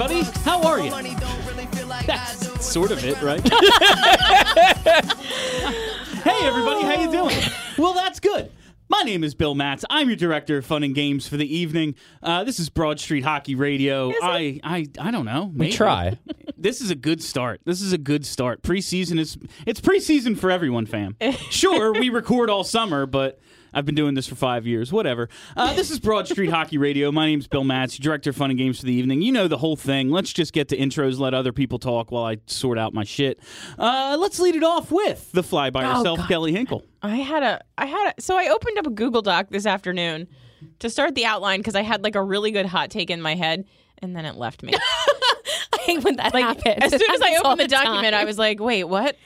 Everybody. How are you? money don't really feel like That's sort of it, right? hey, everybody. How you doing? Well, that's good. My name is Bill Matz. I'm your director of fun and games for the evening. Uh, this is Broad Street Hockey Radio. I, I, I don't know. We try. This is a good start. This is a good start. Preseason is it's preseason for everyone, fam. Sure, we record all summer, but I've been doing this for five years. Whatever. Uh, this is Broad Street Hockey Radio. My name's Bill Matz, director of fun and games for the evening. You know the whole thing. Let's just get to intros. Let other people talk while I sort out my shit. Uh, let's lead it off with the fly by herself, God. Kelly Hinkle. I had a I had a so I opened up a Google Doc this afternoon to start the outline because I had like a really good hot take in my head and then it left me. I hate when that Like happens. as soon as I Happens opened the document. I was like, "Wait, what?"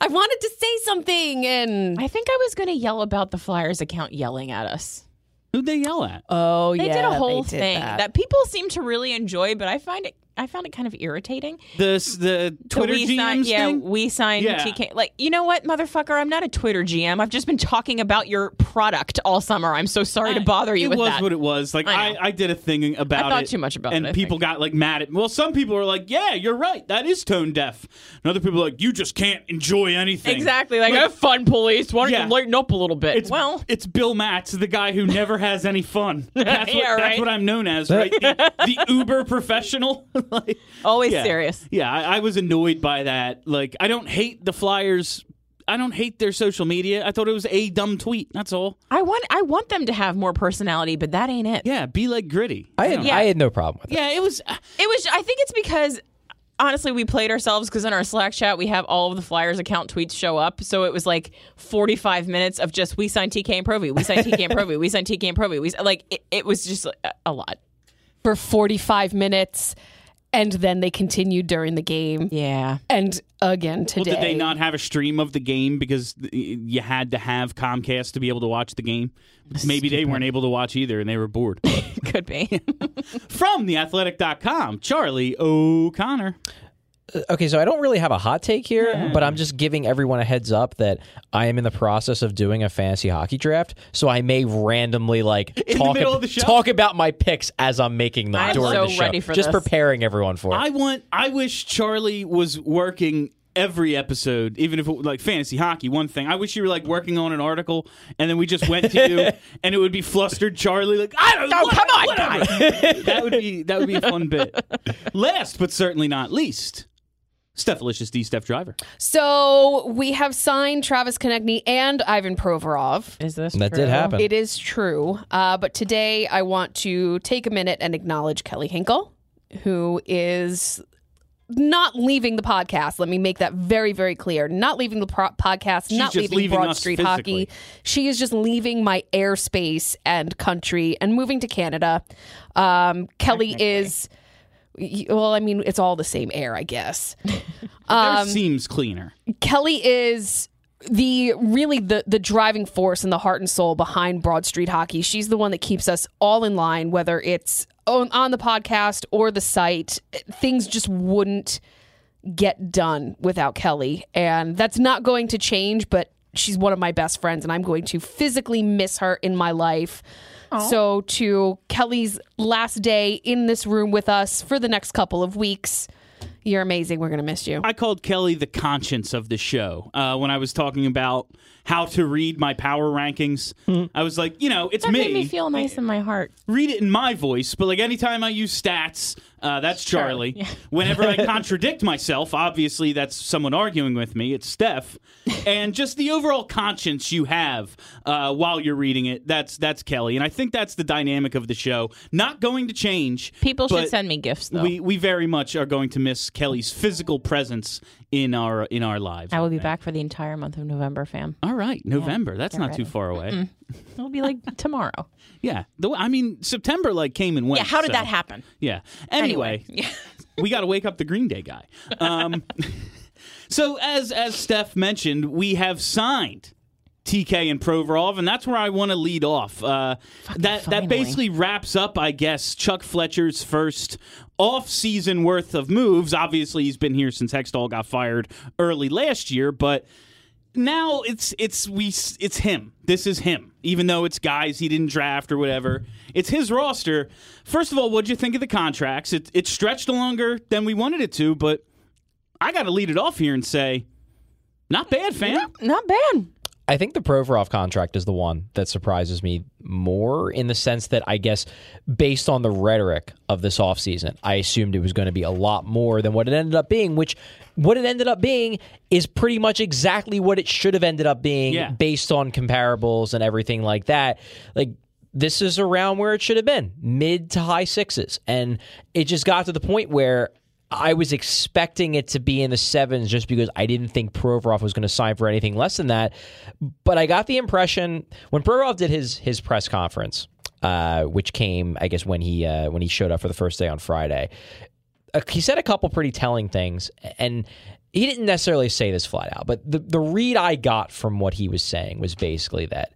I wanted to say something, and I think I was going to yell about the Flyers account yelling at us. Who'd they yell at? oh They yeah, They did a whole did thing that. that. people seem to really enjoy, but I find it I found it kind of irritating. The the Twitter we GMs signed, yeah, thing. we signed Yeah. TK. Like, you know what, motherfucker? I'm not a Twitter GM. I've just been talking about your product all summer. I'm so sorry to bother you it with was that. what it was. Like I I. I, did a thing about I thought it, too much about and it, I people got like mad at. Me. Well, some people were like, "Yeah, you're right. That is tone deaf." And other people were like, "You just can't enjoy anything." Exactly. Like, have fun, police. Why don't Yeah. you lighten up a little bit? It's well, it's Bill Matz, the guy who never has any fun. That's what, Yeah, that's what I'm known as, right? The, the uber professional. like, always yeah. serious. Yeah, I, I was annoyed by that. Like, I don't hate the Flyers. I don't hate their social media. I thought it was a dumb tweet. That's all. I want I want them to have more personality, but that ain't it. Yeah, be like gritty. I had, Yeah. I had no problem with it. Yeah, it was. Uh, it was. I think it's because honestly, we played ourselves because in our Slack chat we have all of the Flyers account tweets show up. So it was like forty five minutes of just we signed TK and Provy, we signed TK and Provy, we signed TK and Provy. We like it, it was just a, a lot. for 45 minutes, and then they continued during the game, Yeah. and again Well, today. did they not have a stream of the game because you had to have Comcast to be able to watch the game? Maybe they weren't able to watch either and they were bored. Could be. From theathletic.com, Charlie O'Connor. Okay, so I don't really have a hot take here, but I'm just giving everyone a heads up that I am in the process of doing a fantasy hockey draft, so I may randomly like the talk ab- of the show? talk about my picks as I'm making them I'm during so the show. ready for just this. preparing everyone for it. I want I wish Charlie was working every episode, even if it was like fantasy hockey, one thing. I wish you were like working on an article and then we just went to you and it would be flustered Charlie like I don't oh, know. Oh, come on, that would be that would be a fun bit. Last but certainly not least, Stephalicious D Steph Driver. So we have signed Travis Konecny and Ivan Provorov. Is this that true? did happen. It is true. Uh, but today I want to take a minute and acknowledge Kelly Hinkle, who is not leaving the podcast. Let me make that very, very clear. Not leaving the pro- podcast, She's not just leaving, leaving Broad us Street physically. Hockey. She is just leaving my airspace and country and moving to Canada. Um, Kelly is. Well, I mean, it's all the same air, I guess. There um, seems cleaner. Kelly is the really the the driving force and the heart and soul behind Broad Street Hockey. She's the one that keeps us all in line, whether it's on, on the podcast or the site. Things just wouldn't get done without Kelly, and that's not going to change. But she's one of my best friends, and I'm going to physically miss her in my life. So, to Kelly's last day in this room with us for the next couple of weeks, you're amazing. We're gonna miss you. I called Kelly the conscience of the show uh, when I was talking about how to read my power rankings. I was like, you know, it's That me. made me feel nice in my heart. read it in my voice, but like anytime I use stats, uh, that's Charlie. Yeah. Whenever I contradict myself, obviously that's someone arguing with me. It's Steph, and just the overall conscience you have uh, while you're reading it. That's that's Kelly, and I think that's the dynamic of the show. Not going to change. People should send me gifts though. We we very much are going to miss Kelly's physical presence in our in our lives. I will be back for the entire month of November, fam. All right, November. That's get not too far away. It'll be like tomorrow. Yeah. The, I mean, September like came and went. Yeah, how did so- that happen? Yeah. Anyway, yeah. we got to wake up the Green Day guy. Um, so as as Steph mentioned, we have signed TK and Provorov, and that's where I want to lead off. Uh, that that basically wraps up, I guess, Chuck Fletcher's first off-season worth of moves. Obviously, he's been here since Hextall got fired early last year, but now it's it's we it's him. This is him. Even though it's guys he didn't draft or whatever, it's his roster. First of all, what'd you think of the contracts? It it stretched longer than we wanted it to, but I got to lead it off here and say, not bad, fam. Not bad. I think the Provorov contract is the one that surprises me more in the sense that I guess based on the rhetoric of this offseason, I assumed it was going to be a lot more than what it ended up being, which what it ended up being is pretty much exactly what it should have ended up being Yeah. based on comparables and everything like that. Like this is around where it should have been, mid to high sixes. And it just got to the point where I was expecting it to be in the sevens just because I didn't think Provorov was going to sign for anything less than that. But I got the impression when Provorov did his his press conference, uh, which came, I guess, when he uh, when he showed up for the first day on Friday, uh, he said a couple pretty telling things, and he didn't necessarily say this flat out, but the the read I got from what he was saying was basically that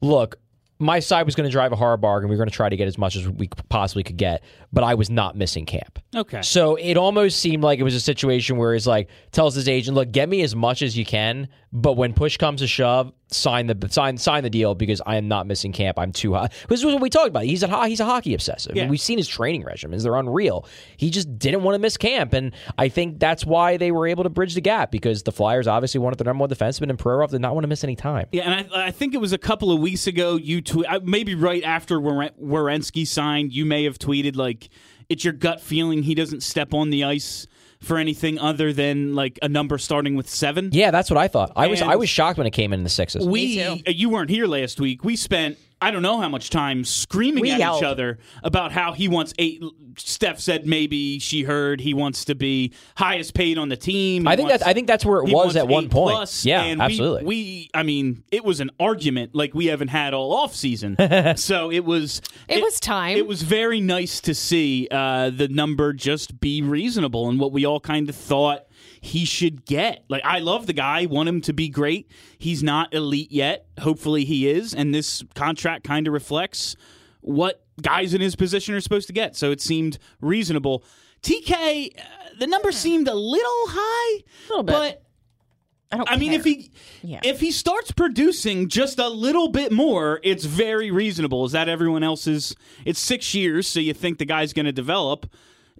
look, my side was going to drive a hard bargain. We were going to try to get as much as we possibly could get, but I was not missing camp. Okay. So it almost seemed like it was a situation where he's like tells his agent, "Look, get me as much as you can, but when push comes to shove, sign the sign sign the deal because I am not missing camp. I'm too high." This is what we talked about. He's a he's a hockey obsessive. Yeah. We've seen his training regimens; they're unreal. He just didn't want to miss camp, and I think that's why they were able to bridge the gap because the Flyers obviously wanted the number one defenseman, and Provorov did not want to miss any time. Yeah, and I, I think it was a couple of weeks ago. You tweet, maybe right after Werenski signed, you may have tweeted like, "It's your gut feeling he doesn't step on the ice for anything other than like a number starting with seven. Yeah, that's what I thought. I was And- I was shocked when it came in the sixes. we too. uh, you weren't here last week. We spent I don't know how much time screaming We at yelled. each other about how he wants eight. Steph said maybe she heard he wants to be highest paid on the team. He I think wants- that I think that's where it was at one point. plus, yeah, and absolutely. We, I mean, it was an argument like we haven't had all off season. so it was. It was time. It was very nice to see uh, the number just be reasonable and what we all kind of thought he should get. Like I love the guy, want him to be great. He's not elite yet. Hopefully he is, and this contract kind of reflects what guys in his position are supposed to get. So it seemed reasonable. TK, uh, the number seemed a little high, A little bit. but I don't. I mean, if he Yeah. if he starts producing just a little bit more, it's very reasonable. Is that everyone else's? It's six years, so you think the guy's going to develop.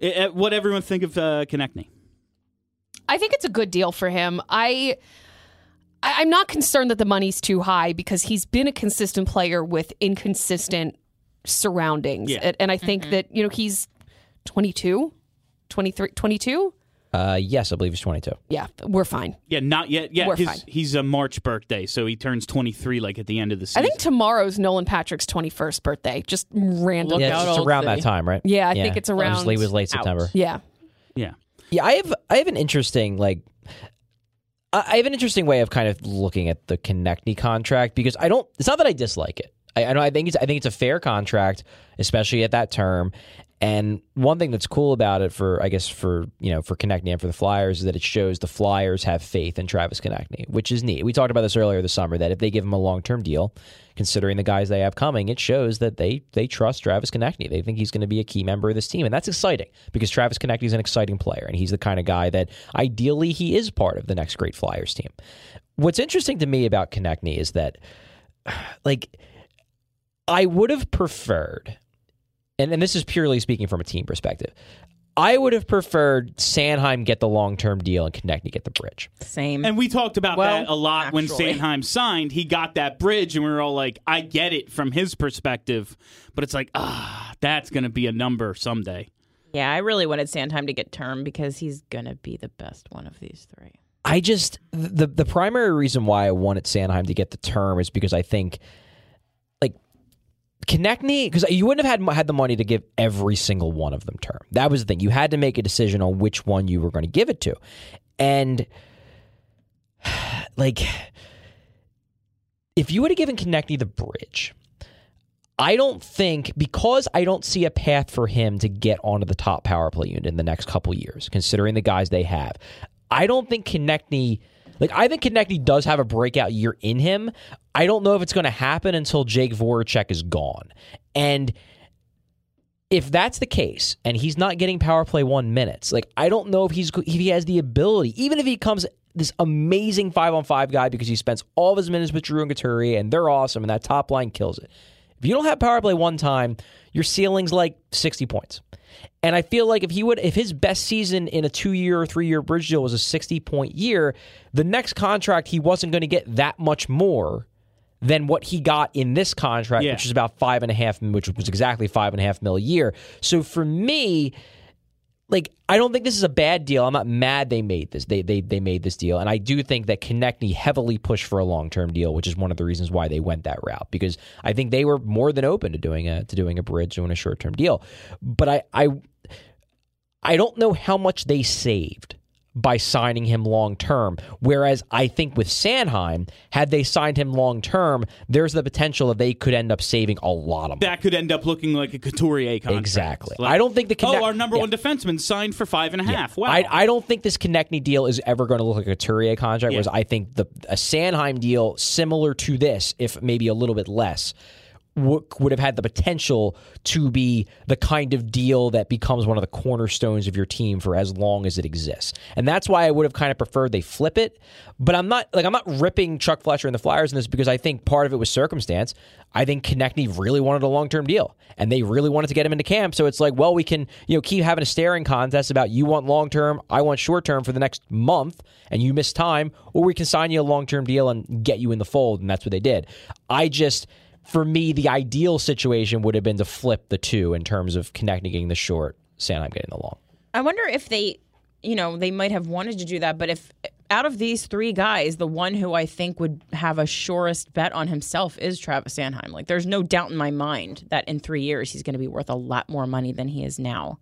Eh, eh, What everyone think of uh, Konecny? I think it's a good deal for him. I, I I'm not concerned that the money's too high because he's been a consistent player with inconsistent surroundings. Yeah. And, and I think that, you know, he's 22, 23, 22. uh, yes, I believe he's 22. Yeah, we're fine. Yeah, not yet. Yeah, We're his, fine. he's a March birthday, so he turns twenty three like at the end of the season. I think tomorrow's Nolan Patrick's 21st birthday. Just random. Yeah, it's just around thing. that time, right? Yeah, I think it's It was around- late- It was late Ouch. September. Yeah. yeah, Yeah, I have I have an interesting like I have an interesting way of kind of looking at the Konecny contract because I don't. It's not that I dislike it. I, I know I think it's I think it's a fair contract, especially at that term. And one thing that's cool about it for I guess for you know for Konecny and for the Flyers is that it shows the Flyers have faith in Travis Konecny, which is neat. We talked about this earlier this summer that if they give him a long term deal, considering the guys they have coming, it shows that they they trust Travis Konecny. They think he's going to be a key member of this team, and that's exciting because Travis Konecny is an exciting player, and he's the kind of guy that ideally he is part of the next great Flyers team. What's interesting to me about Konecny is that, like, I would have preferred, and, and this is purely speaking from a team perspective. I would have preferred Sanheim get the long term deal and Konecny get the bridge. Same. and we talked about Well, that a lot when actually. Sanheim signed. He got that bridge, and we were all like, "I get it from his perspective," but it's like, ah, that's going to be a number someday. yeah, I really wanted Sanheim to get term because he's gonna be the best one of these three. I just the the primary reason why I wanted Sanheim to get the term is because I think like Konecny because you wouldn't have had had the money to give every single one of them term. That was the thing. You had to make a decision on which one you were going to give it to, and like if you would have given Konecny the bridge, I don't think because I don't see a path for him to get onto the top power play unit in the next couple years, considering the guys they have. I don't think Konecny like I think Konecny does have a breakout year in him. I don't know if it's going to happen until Jake Voracek is gone. And if that's the case and he's not getting power play 1 minutes, like I don't know if he's if he has the ability even if he comes this amazing 5 on 5 guy because he spends all of his minutes with Drew and Couturier and they're awesome and that top line kills it. If you don't have power play one time, your ceiling's like 60 points. And I feel like if he would, if his best season in a two year or three year bridge deal was a 60 point year, the next contract he wasn't going to get that much more than what he got in this contract, Yeah. which is about five and a half, which was exactly five and a half mil a year. So for me, like I don't think this is a bad deal. I'm not mad they made this. They they they made this deal, and I do think that Konecny heavily pushed for a long term deal, which is one of the reasons why they went that route because I think they were more than open to doing a to doing a bridge doing a short term deal. But I I I don't know how much they saved by signing him long term. Whereas I think with Sanheim, had they signed him long term, there's the potential that they could end up saving a lot of money. That could end up looking like a Couturier contract. Exactly. Like, I don't think the oh, our number yeah. one defenseman signed for five and a half. Wow. I, I don't think this Konecny deal is ever going to look like a Couturier contract. Yeah. Whereas I think the a Sanheim deal, similar to this, if maybe a little bit less, would, have had the potential to be the kind of deal that becomes one of the cornerstones of your team for as long as it exists. And that's why I would have kind of preferred they flip it. But I'm not like I'm not ripping Chuck Fletcher and the Flyers in this because I think part of it was circumstance. I think Konecny really wanted a long term deal, and they really wanted to get him into camp. So it's like, well, we can you know keep having a staring contest about you want long term, I want short term for the next month, and you miss time, or we can sign you a long term deal and get you in the fold, and that's what they did. I just. For me, the ideal situation would have been to flip the two in terms of Konecny getting the short, Sanheim getting the long. I wonder if they, you know, they might have wanted to do that, but if out of these three guys, the one who I think would have a surest bet on himself is Travis Sanheim. Like, there's no doubt in my mind that in three years he's going to be worth a lot more money than he is now.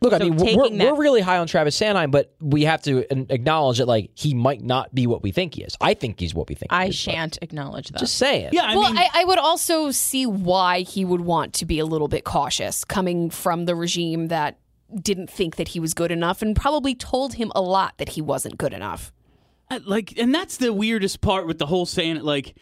Look, I mean, we're, that- we're really high on Travis Sanheim, but we have to acknowledge that like he might not be what we think he is. I think he's what we think. I he is, but shan't acknowledge that. Just saying. yeah, I well, mean, I, I would also see why he would want to be a little bit cautious coming from the regime that didn't think that he was good enough and probably told him a lot that he wasn't good enough. Like, and that's the weirdest part with the whole saying it. Like,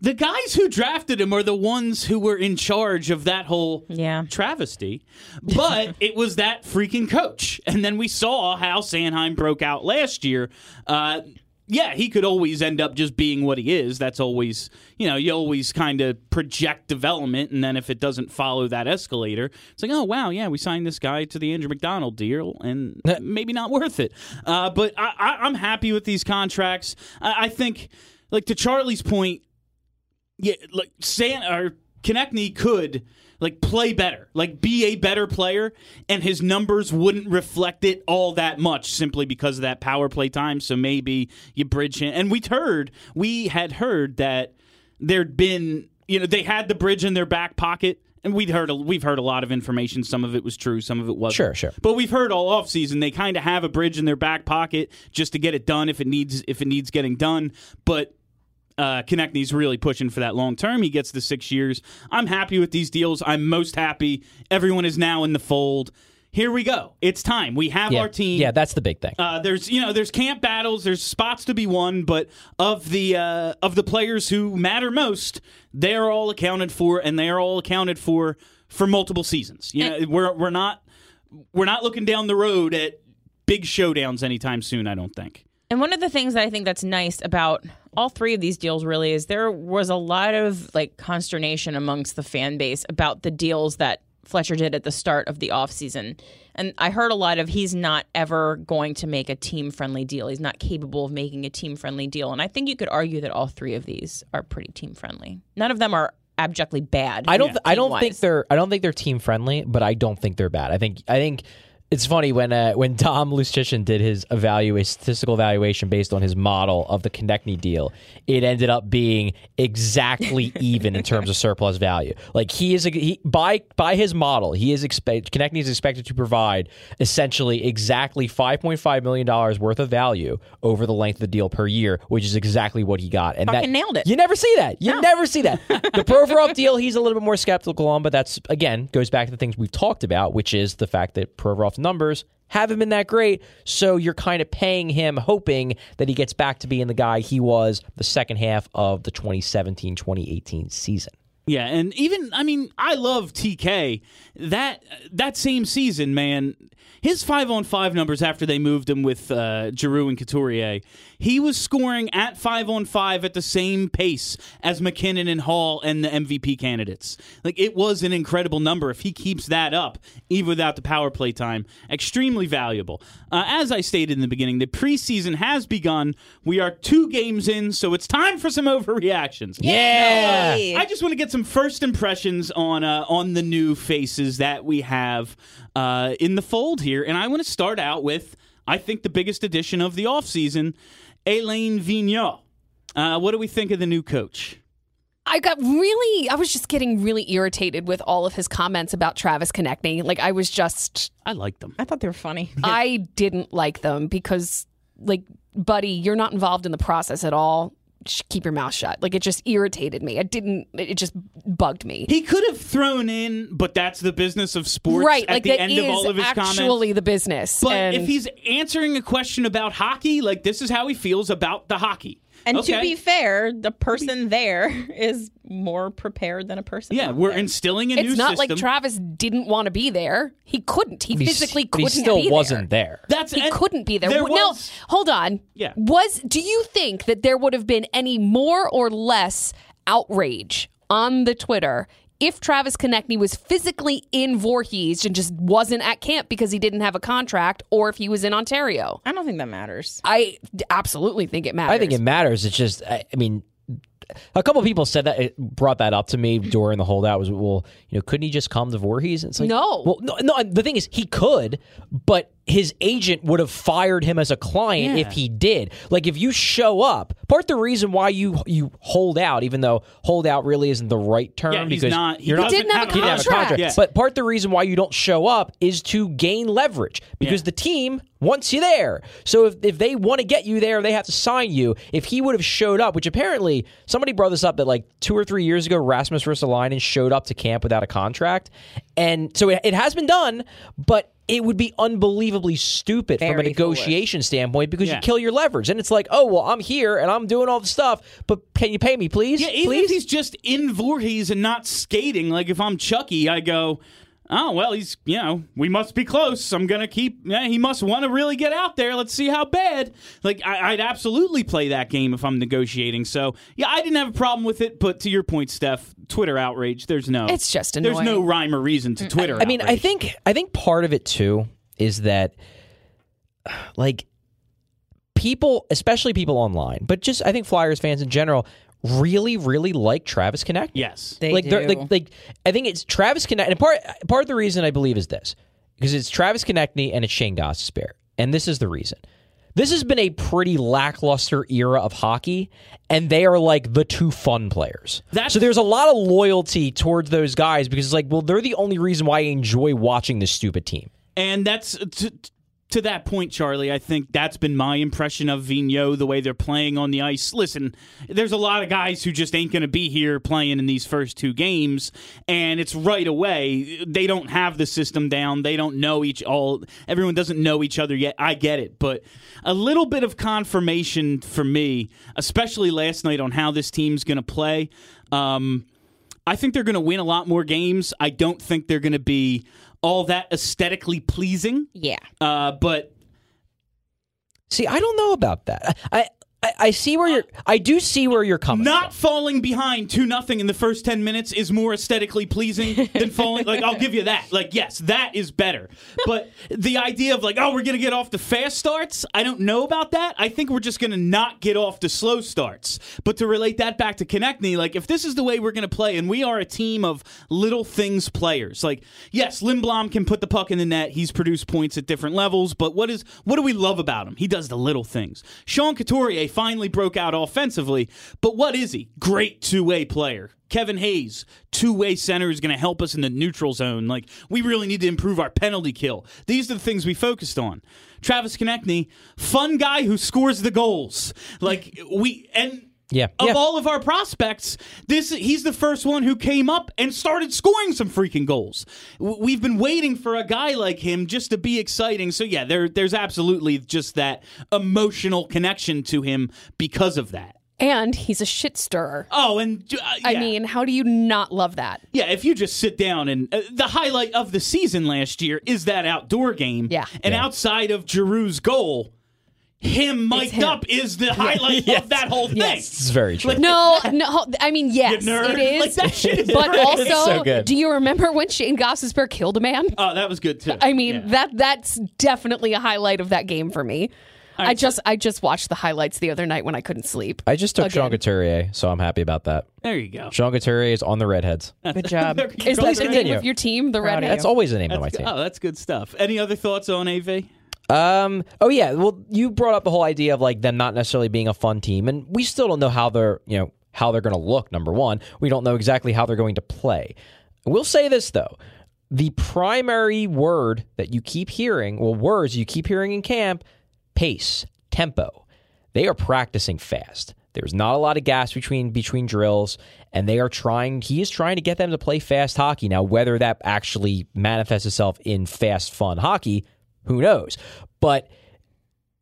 the guys who drafted him are the ones who were in charge of that whole Yeah. travesty. But it was that freaking coach. And then we saw how Sanheim broke out last year. Uh, yeah, he could always end up just being what he is. That's always, you know, you always kind of project development. And then if it doesn't follow that escalator, it's like, oh, wow, yeah, we signed this guy to the Andrew MacDonald deal and maybe not worth it. Uh, but I, I, I'm happy with these contracts. I, I think, like, to Charlie's point, yeah, like San or Konecny could like play better, like be a better player, and his numbers wouldn't reflect it all that much simply because of that power play time. So maybe you bridge him. And we'd heard, we had heard that there'd been, you know, they had the bridge in their back pocket. And we'd heard a, we've heard a lot of information. Some of it was true, some of it wasn't. Sure, sure. But we've heard all off season they kind of have a bridge in their back pocket just to get it done if it needs if it needs getting done. But uh, Konecny's really pushing for that long term. He gets the six years. I'm happy with these deals. I'm most happy. Everyone is now in the fold. Here we go. It's time. We have yeah, our team. Yeah, that's the big thing. Uh, there's you know there's camp battles. There's spots to be won, but of the uh, of the players who matter most, they're all accounted for, and they are all accounted for for multiple seasons. You know, we're we're not we're not looking down the road at big showdowns anytime soon. I don't think. And one of the things that I think that's nice about all three of these deals really is there was a lot of like consternation amongst the fan base about the deals that Fletcher did at the start of the offseason. And I heard a lot of he's not ever going to make a team friendly deal. He's not capable of making a team friendly deal. And I think you could argue that all three of these are pretty team friendly. None of them are abjectly bad. I don't. th- I don't think they're. I don't think they're team friendly, but I don't think they're bad. I think. I think It's funny when uh, when Dom Luszczyszyn did his evaluation, statistical evaluation based on his model of the Konecny deal, it ended up being exactly even in terms of surplus value. Like he is he, by by his model, he is expect Konecny is expected to provide essentially exactly five point five million dollars worth of value over the length of the deal per year, which is exactly what he got. And that, nailed it. You never see that. You never see that. the Provorov deal, he's a little bit more skeptical on, but that's again goes back to the things we've talked about, which is the fact that Numbers haven't been that great. So you're kind of paying him, hoping that he gets back to being the guy he was the second half of the 2017-2018 season. Yeah, and even I mean, I love TK. That that same season, man, his five on five numbers after they moved him with uh, Giroux and Couturier, he was scoring at five on five at the same pace as MacKinnon and Hall and the MVP candidates. Like it was an incredible number. If he keeps that up, even without the power play time, extremely valuable. Uh, as I stated in the beginning, the preseason has begun. We are two games in, so it's time for some overreactions. Yeah. I just want to get some first impressions on uh, on the new faces that we have uh, in the fold here, and I want to start out with I think the biggest addition of the offseason, Alain Vigneault. Uh, what do we think of the new coach? I got really, I was just getting really irritated with all of his comments about Travis Konecny. Like, I was just, I liked them. I thought they were funny. I didn't like them because, like, buddy, you're not involved in the process at all. Keep your mouth shut. Like, it just irritated me. It didn't, it just bugged me. He could have thrown in, but that's the business of sports. right, at like the end of all of his actually comments. the business. But and if he's answering a question about hockey, like this is how he feels about the hockey. And Okay. to be fair, the person there is more prepared than a person. yeah, we're there. instilling a new system. it's not system. like Travis didn't want to be there. He couldn't. He But he physically but couldn't he still be wasn't there. there. That's He couldn't be there. There now, was, hold on. Yeah. Was do you think that there would have been any more or less outrage on the Twitter if Travis Konecny was physically in Voorhees and just wasn't at camp because he didn't have a contract, or if he was in Ontario? I don't think that matters. I absolutely think it matters. I think it matters. It's just, I, I mean, a couple of people said that it brought that up to me during the holdout. Was well, you know, couldn't he just come to Voorhees? It's like No. Well, no, no. The thing is, he could, but his agent would have fired him as a client Yeah. if he did. Like if you show up, part the reason why you you hold out, even though hold out really isn't the right term Yeah, he's because not- he you're not didn't have a he didn't have a contract. contract. Yeah. But part the reason why you don't show up is to gain leverage because Yeah. the team wants you there. So if, if they want to get you there, they have to sign you. If he would have showed up, which apparently somebody brought this up that like two or three years ago, Rasmus Ristolainen showed up to camp without a contract. And so it, it has been done, but it would be unbelievably stupid from a Very negotiation standpoint because Yeah. you kill your leverage. And it's like, oh, well, I'm here and I'm doing all the stuff, but can you pay me, please? Yeah, even please? if he's just in Voorhees and not skating, like if I'm Chucky, I go, oh well, he's you know we must be close. I'm gonna keep. Yeah, he must want to really get out there. Let's see how bad. Like I, I'd absolutely play that game if I'm negotiating. So yeah, I didn't have a problem with it. But to your point, Steph, Twitter outrage. There's no. It's just annoying. There's no rhyme or reason to Twitter. I mean, I think I think part of it too is that like people, especially people online, but just I think Flyers fans in general really really like Travis Konecny. yes. They like do. they're like like I think it's Travis Konecny and part part of the reason I believe is this because it's Travis Konecny and it's Shane Gostisbehere. And this is the reason. This has been a pretty lackluster era of hockey, and they are like the two fun players. That's- so there's a lot of loyalty towards those guys because it's like, well, they're the only reason why I enjoy watching this stupid team. And that's to, to that point, Charlie. I think that's been my impression of Vigneault, the way they're playing on the ice. Listen, there's a lot of guys who just ain't going to be here playing in these first two games, and it's right away. They don't have the system down. They don't know each all. Everyone doesn't know each other yet. I get it, but a little bit of confirmation for me, especially last night, on how this team's going to play. Um, I think they're going to win a lot more games. I don't think they're going to be all that aesthetically pleasing. yeah. Uh, but See, I don't know about that. I, I I, see where you're. I do see where you're coming. Not from. falling behind two nothing in the first ten minutes is more aesthetically pleasing than falling. like I'll give you that. Like yes, that is better. But the idea of like oh we're gonna get off the fast starts, I don't know about that. I think we're just gonna not get off the slow starts. But to relate that back to Konecny, like if this is the way we're gonna play, and we are a team of little things players. Like yes, Lindblom can put the puck in the net. He's produced points at different levels. But what is what do we love about him? He does the little things. Sean Couturier finally broke out offensively, but what is he? Great two way player. Kevin Hayes, two way center, is going to help us in the neutral zone. Like, we really need to improve our penalty kill. These are the things we focused on. Travis Konecny, fun guy who scores the goals. Like, we, and Yeah. of yeah. all of our prospects, this he's the first one who came up and started scoring some freaking goals. We've been waiting for a guy like him just to be exciting. So yeah, there there's absolutely just that emotional connection to him because of that. And he's a shit stirrer. Oh, and uh, I mean, how do you not love that? Yeah, if you just sit down and uh, the highlight of the season last year is that outdoor game. Yeah. And outside of Giroux's goal, him mic'd him. up is the highlight of that whole thing. This is very true. No, no. I mean, yes, it is. Like, that shit is but great. also, so good. do you remember when Shane Gostisbehere killed a man? Oh, that was good too. I mean, Yeah. that that's definitely a highlight of that game for me. I right, just I just watched the highlights the other night when I couldn't sleep. I just took Sean Again. Couturier, so I'm happy about that. there you go. Sean Couturier is on the Redheads. Good job. There Is that the name of your team, the Proud of Red? That's always the name of my That's team. good. Oh, that's good stuff. Any other thoughts on AV? Um. Oh yeah. Well, you brought up the whole idea of like them not necessarily being a fun team, and we still don't know how they're you know how they're going to look. Number one, we don't know exactly how they're going to play. We'll say this though: the primary word that you keep hearing, well, words you keep hearing in camp, pace, tempo. They are practicing fast. There's not a lot of gas between between drills, and they are trying. He is trying to get them to play fast hockey. Now, whether that actually manifests itself in fast, fun hockey, who knows? But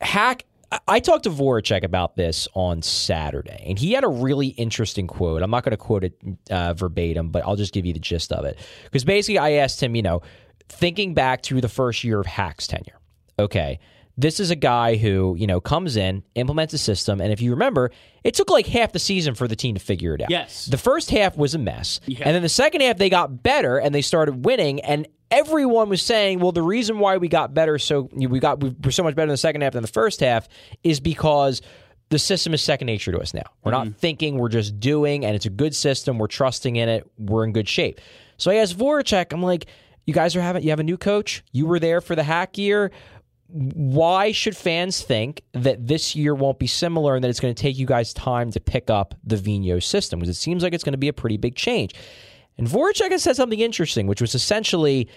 Hack, I- talked to Voracek about this on Saturday, and he had a really interesting quote. I'm not going to quote it uh, verbatim, but I'll just give you the gist of it. Because basically, I asked him, you know, thinking back to the first year of Hack's tenure, okay, this is a guy who, you know, comes in, implements a system, and if you remember, it took like half the season for the team to figure it out. Yes. The first half was a mess. Yeah. And then the second half, they got better and they started winning. And everyone was saying, well, the reason why we got better, so we got we were so much better in the second half than the first half, is because the system is second nature to us now. We're not mm-hmm. thinking, we're just doing, and it's a good system. We're trusting in it. We're in good shape. So I asked Voracek, I'm like, you guys are having, you have a new coach. You were there for the hack year why should fans think that this year won't be similar and that it's going to take you guys time to pick up the Vino system? Because it seems like it's going to be a pretty big change. And Voracek has said something interesting, which was essentially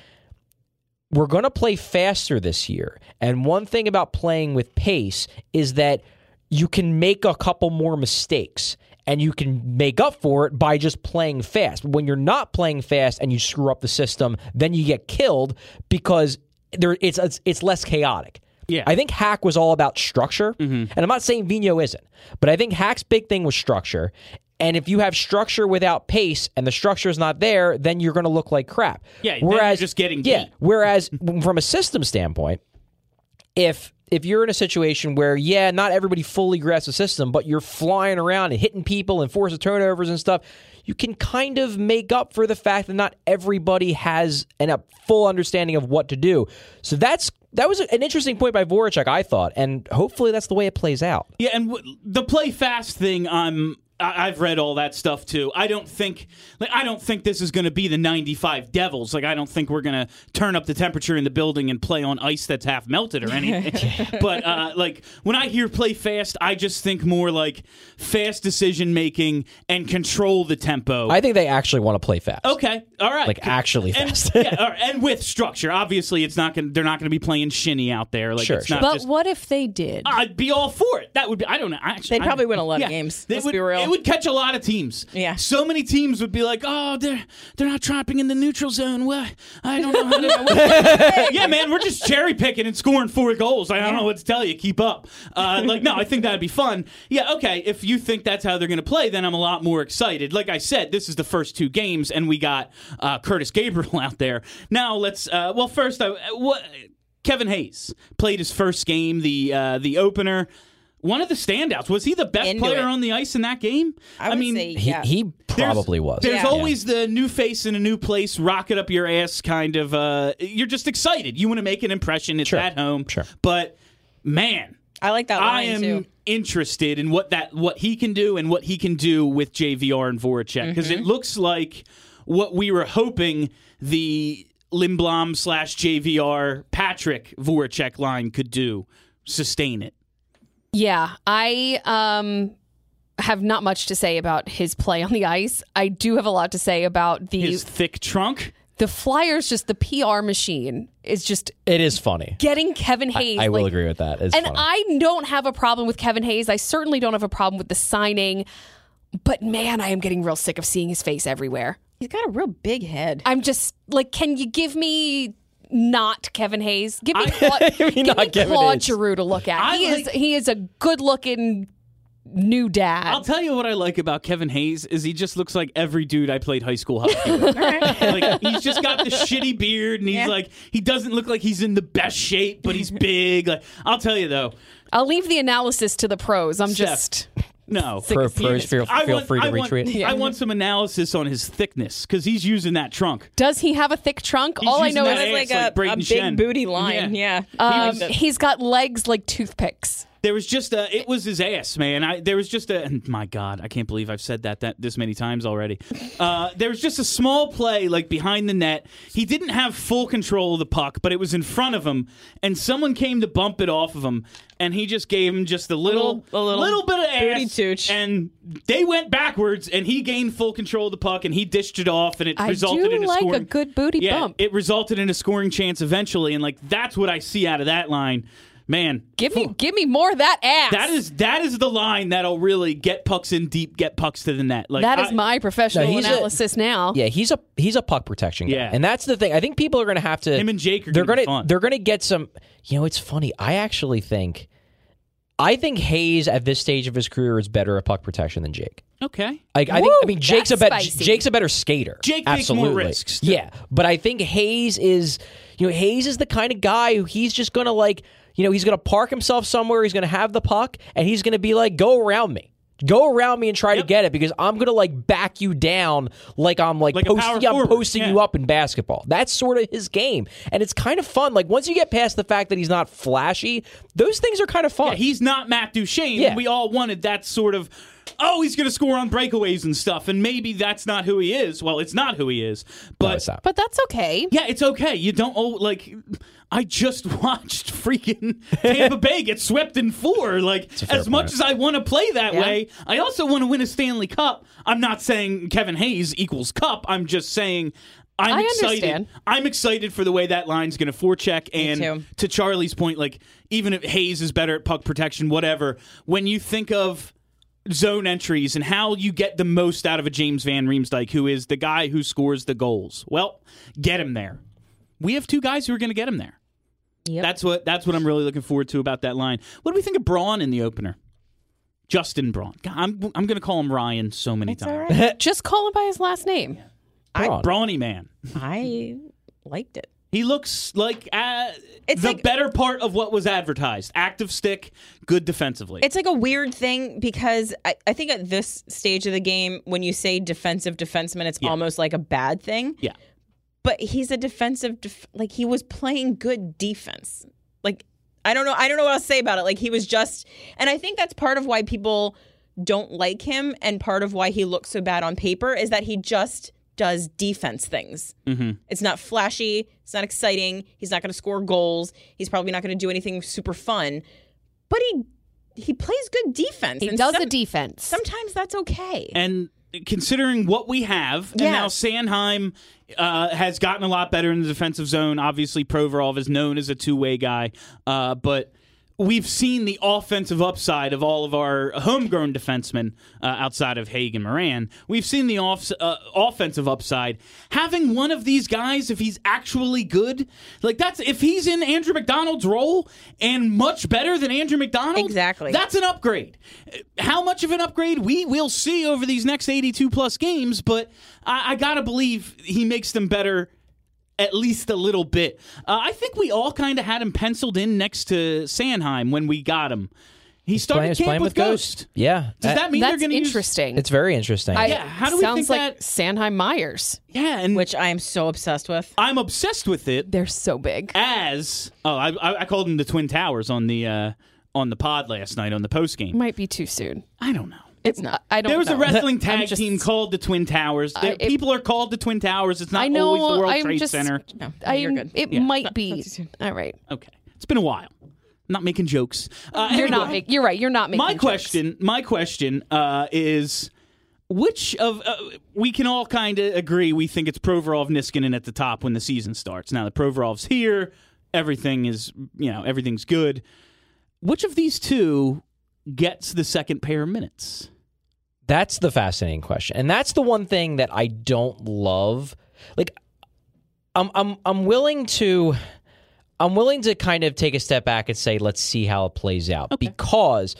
we're going to play faster this year. And one thing about playing with pace is that you can make a couple more mistakes and you can make up for it by just playing fast. When you're not playing fast and you screw up the system, then you get killed because there it's it's, it's less chaotic. Yeah. I think Hack was all about structure. Mm-hmm. And I'm not saying Vino isn't, but I think Hack's big thing was structure. And if you have structure without pace and the structure is not there, then you're going to look like crap. Yeah, Whereas just getting yeah. beat. Whereas from a system standpoint, if if you're in a situation where yeah, not everybody fully grasps the system, but you're flying around and hitting people and forcing turnovers and stuff, you can kind of make up for the fact that not everybody has an, a full understanding of what to do. So that's that was an interesting point by Voracek, I thought, and hopefully that's the way it plays out. Yeah, and w- the play fast thing, I'm. I- I've read all that stuff too. I don't think, like, I don't think this is going to be the '95 Devils. Like, I don't think we're going to turn up the temperature in the building and play on ice that's half melted or anything. but uh, like, when I hear play fast, I just think more like fast decision making and control the tempo. I think they actually want to play fast. Okay, all right. Like, actually and, fast. yeah, all right, and with structure. Obviously, it's not going. to They're not going to be playing shinny out there. Like, Sure, it's sure. not But just, what if they did? I'd be all for it. That would be. I don't know. Actually, They'd probably I- win a lot of games. They Let's would, be real. It would catch a lot of teams. Yeah. So many teams would be like, "Oh, they're they're not trapping in the neutral zone. What? I don't know." How to, yeah, man, we're just cherry picking and scoring four goals. I don't know what to tell you. Keep up. Uh, like, no, I think that'd be fun. Yeah, okay. If you think that's how they're going to play, then I'm a lot more excited. Like I said, this is the first two games, and we got uh, Kurtis Gabriel out there. Now let's. Uh, well, first, I, what Kevin Hayes played his first game, the uh, the opener one of the standouts. Was he the best Into player it. on the ice in that game? I would mean, say He, yeah. he there's- probably was. There's Yeah. always the new face in a new place, rocket up your ass kind of. Uh, you're just excited. You want to make an impression. It's Sure. at home. Sure. But man, I like that I am too. interested in what that what he can do and what he can do with JVR and Voracek because Mm-hmm. it looks like what we were hoping the Lindblom slash JVR Patrick Voracek line could do. Sustain it. Yeah, I um have not much to say about his play on the ice. I do have a lot to say about the His thick trunk. the Flyers. Just the PR machine is just it is funny. getting Kevin Hayes. I will like- agree with that. It's And funny. I don't have a problem with Kevin Hayes. I certainly don't have a problem with the signing. But man, I am getting real sick of seeing his face everywhere. He's got a real big head. I'm just like, can you give me not Kevin Hayes? Give me I- Claude, Give me give me Claude Hayes. Giroux to look at. I he is he is a good looking new dad. I'll tell you what I like about Kevin Hayes is he just looks like every dude I played high school hockey with. like he's just got the shitty beard and he's Yeah. like he doesn't look like he's in the best shape, but he's big. Like I'll tell you though, I'll leave the analysis to the pros. I'm Steph. just no. Pro, pros feel, I feel want, free to I want, retweet. I want some analysis on his thickness because he's using that trunk. does he have a thick trunk? He's All I know is ass like, like a, Braden a big Shen. booty line. Yeah. Yeah. um, he's got legs like toothpicks. There was just a. It was his ass, man. I there was just a. and My God, I can't believe I've said that that this many times already. Uh, there was just a small play like behind the net. He didn't have full control of the puck, but it was in front of him, and someone came to bump it off of him, and he just gave him just a little, A little little bit of ass, tooch. and they went backwards, and he gained full control of the puck, and he dished it off, and it I resulted do in a like a good booty yeah, bump. it resulted in a scoring chance eventually, and like that's what I see out of that line. Man, Give me give me more of that ass. that is that is the line that'll really get pucks in deep, get pucks to the net. Like that is I- my professional No, he's a- analysis now. Yeah, he's a he's a puck protection guy, Yeah. and that's the thing. I think people are going to have to. Him and Jake are they're gonna be gonna fun. they're going to get some. You know, it's funny. I actually think, I think Hayes at this stage of his career is better at puck protection than Jake. okay. Like I think, Woo, I mean, Jake's a better spicy. Jake's a better skater. Jake takes more Absolutely. risks, too. Yeah, but I think Hayes is, you know, Hayes is the kind of guy who he's just gonna like, you know, he's gonna park himself somewhere. He's gonna have the puck, and he's gonna be like, "Go around me." Go around me and try to get it because I'm gonna like back you down like I'm like, Like posting, I'm forward, posting yeah. you up in basketball. That's sort of his game, and it's kind of fun. Like once you get past the fact that he's not flashy, those things are kind of fun. Yeah, he's not Matt Duchene. Yeah. We all wanted that sort of. Oh, he's going to score on breakaways and stuff, and maybe that's not who he is. Well, it's not who he is, but No, it's not. But that's okay. yeah, it's okay. You don't oh, like. I just watched freaking Tampa Bay get swept in four. Like fair as much point. as I want to play that Yeah. way, I also want to win a Stanley Cup. I'm not saying Kevin Hayes equals cup. I'm just saying I'm I excited. understand. I'm excited for the way that line's going to forecheck. And too. to Charlie's point, like even if Hayes is better at puck protection, whatever. When you think of zone entries and how you get the most out of a James Van Riemsdyk, who is the guy who scores the goals. Well, get him there. We have two guys who are going to get him there. Yep. That's what that's what I'm really looking forward to about that line. What do we think of Braun in the opener? Justin Braun. God, I'm I'm going to call him Ryan so many It's times. right. Just call him by his last name. Braun. Brawny man. I liked it. He looks like uh, It's the like- better part of what was advertised. Active stick, good defensively. It's like a weird thing because I, I think at this stage of the game, when you say defensive defenseman, it's Yeah. almost like a bad thing. yeah. But he's a defensive, def- like he was playing good defense. Like I don't know, I don't know what else to say about it. Like he was just, and I think that's part of why people don't like him, and part of why he looks so bad on paper is that he just does defense things. Mm-hmm. It's not flashy. It's not exciting. He's not going to score goals. He's probably not going to do anything super fun. But he he plays good defense. He and does some- the defense. Sometimes that's okay. And considering what we have, and now Yes. Sanheim uh, has gotten a lot better in the defensive zone. Obviously, Provorov is known as a two way guy, uh, but we've seen the offensive upside of all of our homegrown defensemen uh, outside of Hagg and Morin. We've seen the off- uh, offensive upside. Having one of these guys, if he's actually good, like that's if he's in Andrew MacDonald's role and much better than Andrew MacDonald, Exactly. That's an upgrade. How much of an upgrade we will see over these next 82 plus games, but I, I gotta believe he makes them better at least a little bit. Uh, I think we all kind of had him penciled in next to Sanheim when we got him. He started playing, he's camp playing with Ghost. Yeah, Does that mean they're That's going to use? interesting. it's very interesting. I- Yeah, how do we sounds think like that- Sanheim Myers. Yeah, and which I am so obsessed with. I'm obsessed with it They're so big. as oh, I, I, I called them the Twin Towers on the uh, on the pod last night on the post game. Might be too soon. I don't know. It's not. I don't. Know. There was know. a wrestling tag just- team called the Twin Towers. I- it- people are called the Twin Towers. It's not I know, always the World I'm Trade just- Center. No, I, you're good. It Yeah. might be. not too soon. All right. Okay, it's been a while. I'm not making jokes. Uh, You're anyway, not. Make, you're right. You're not making. my jokes. question my question uh, is which of uh, we can all kind of agree we think it's Provorov Niskanen at the top when the season starts. Now that Provorov's here, everything is you know everything's good. Which of these two gets the second pair of minutes? That's the fascinating question. And that's the one thing that I don't love. Like I'm I'm I'm willing to I'm willing to kind of take a step back and say let's see how it plays out because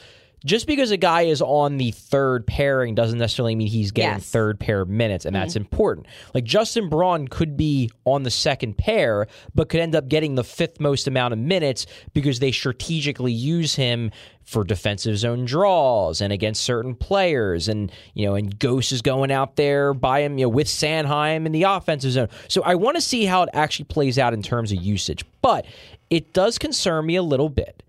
just because a guy is on the third pairing doesn't necessarily mean he's getting Yes. third pair minutes, and that's mm-hmm. important. Like Justin Braun could be on the second pair, but could end up getting the fifth most amount of minutes because they strategically use him for defensive zone draws and against certain players, and you know, and Ghost is going out there by him, you know, with Sanheim in the offensive zone. So I want to see how it actually plays out in terms of usage, but it does concern me a little bit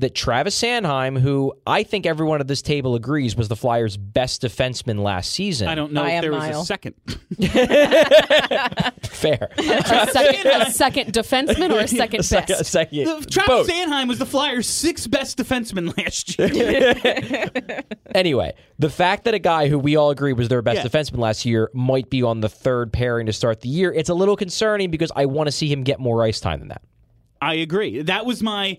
that Travis Sanheim, who I think everyone at this table agrees was the Flyers' best defenseman last season. I don't know I if am there was Niall. a second. fair. A second, a second defenseman or a second A second, a best. second- Travis both. Sanheim was the Flyers' sixth best defenseman last year. Anyway, the fact that a guy who we all agree was their best Yeah. defenseman last year might be on the third pairing to start the year, it's a little concerning because I want to see him get more ice time than that. I agree. That was my.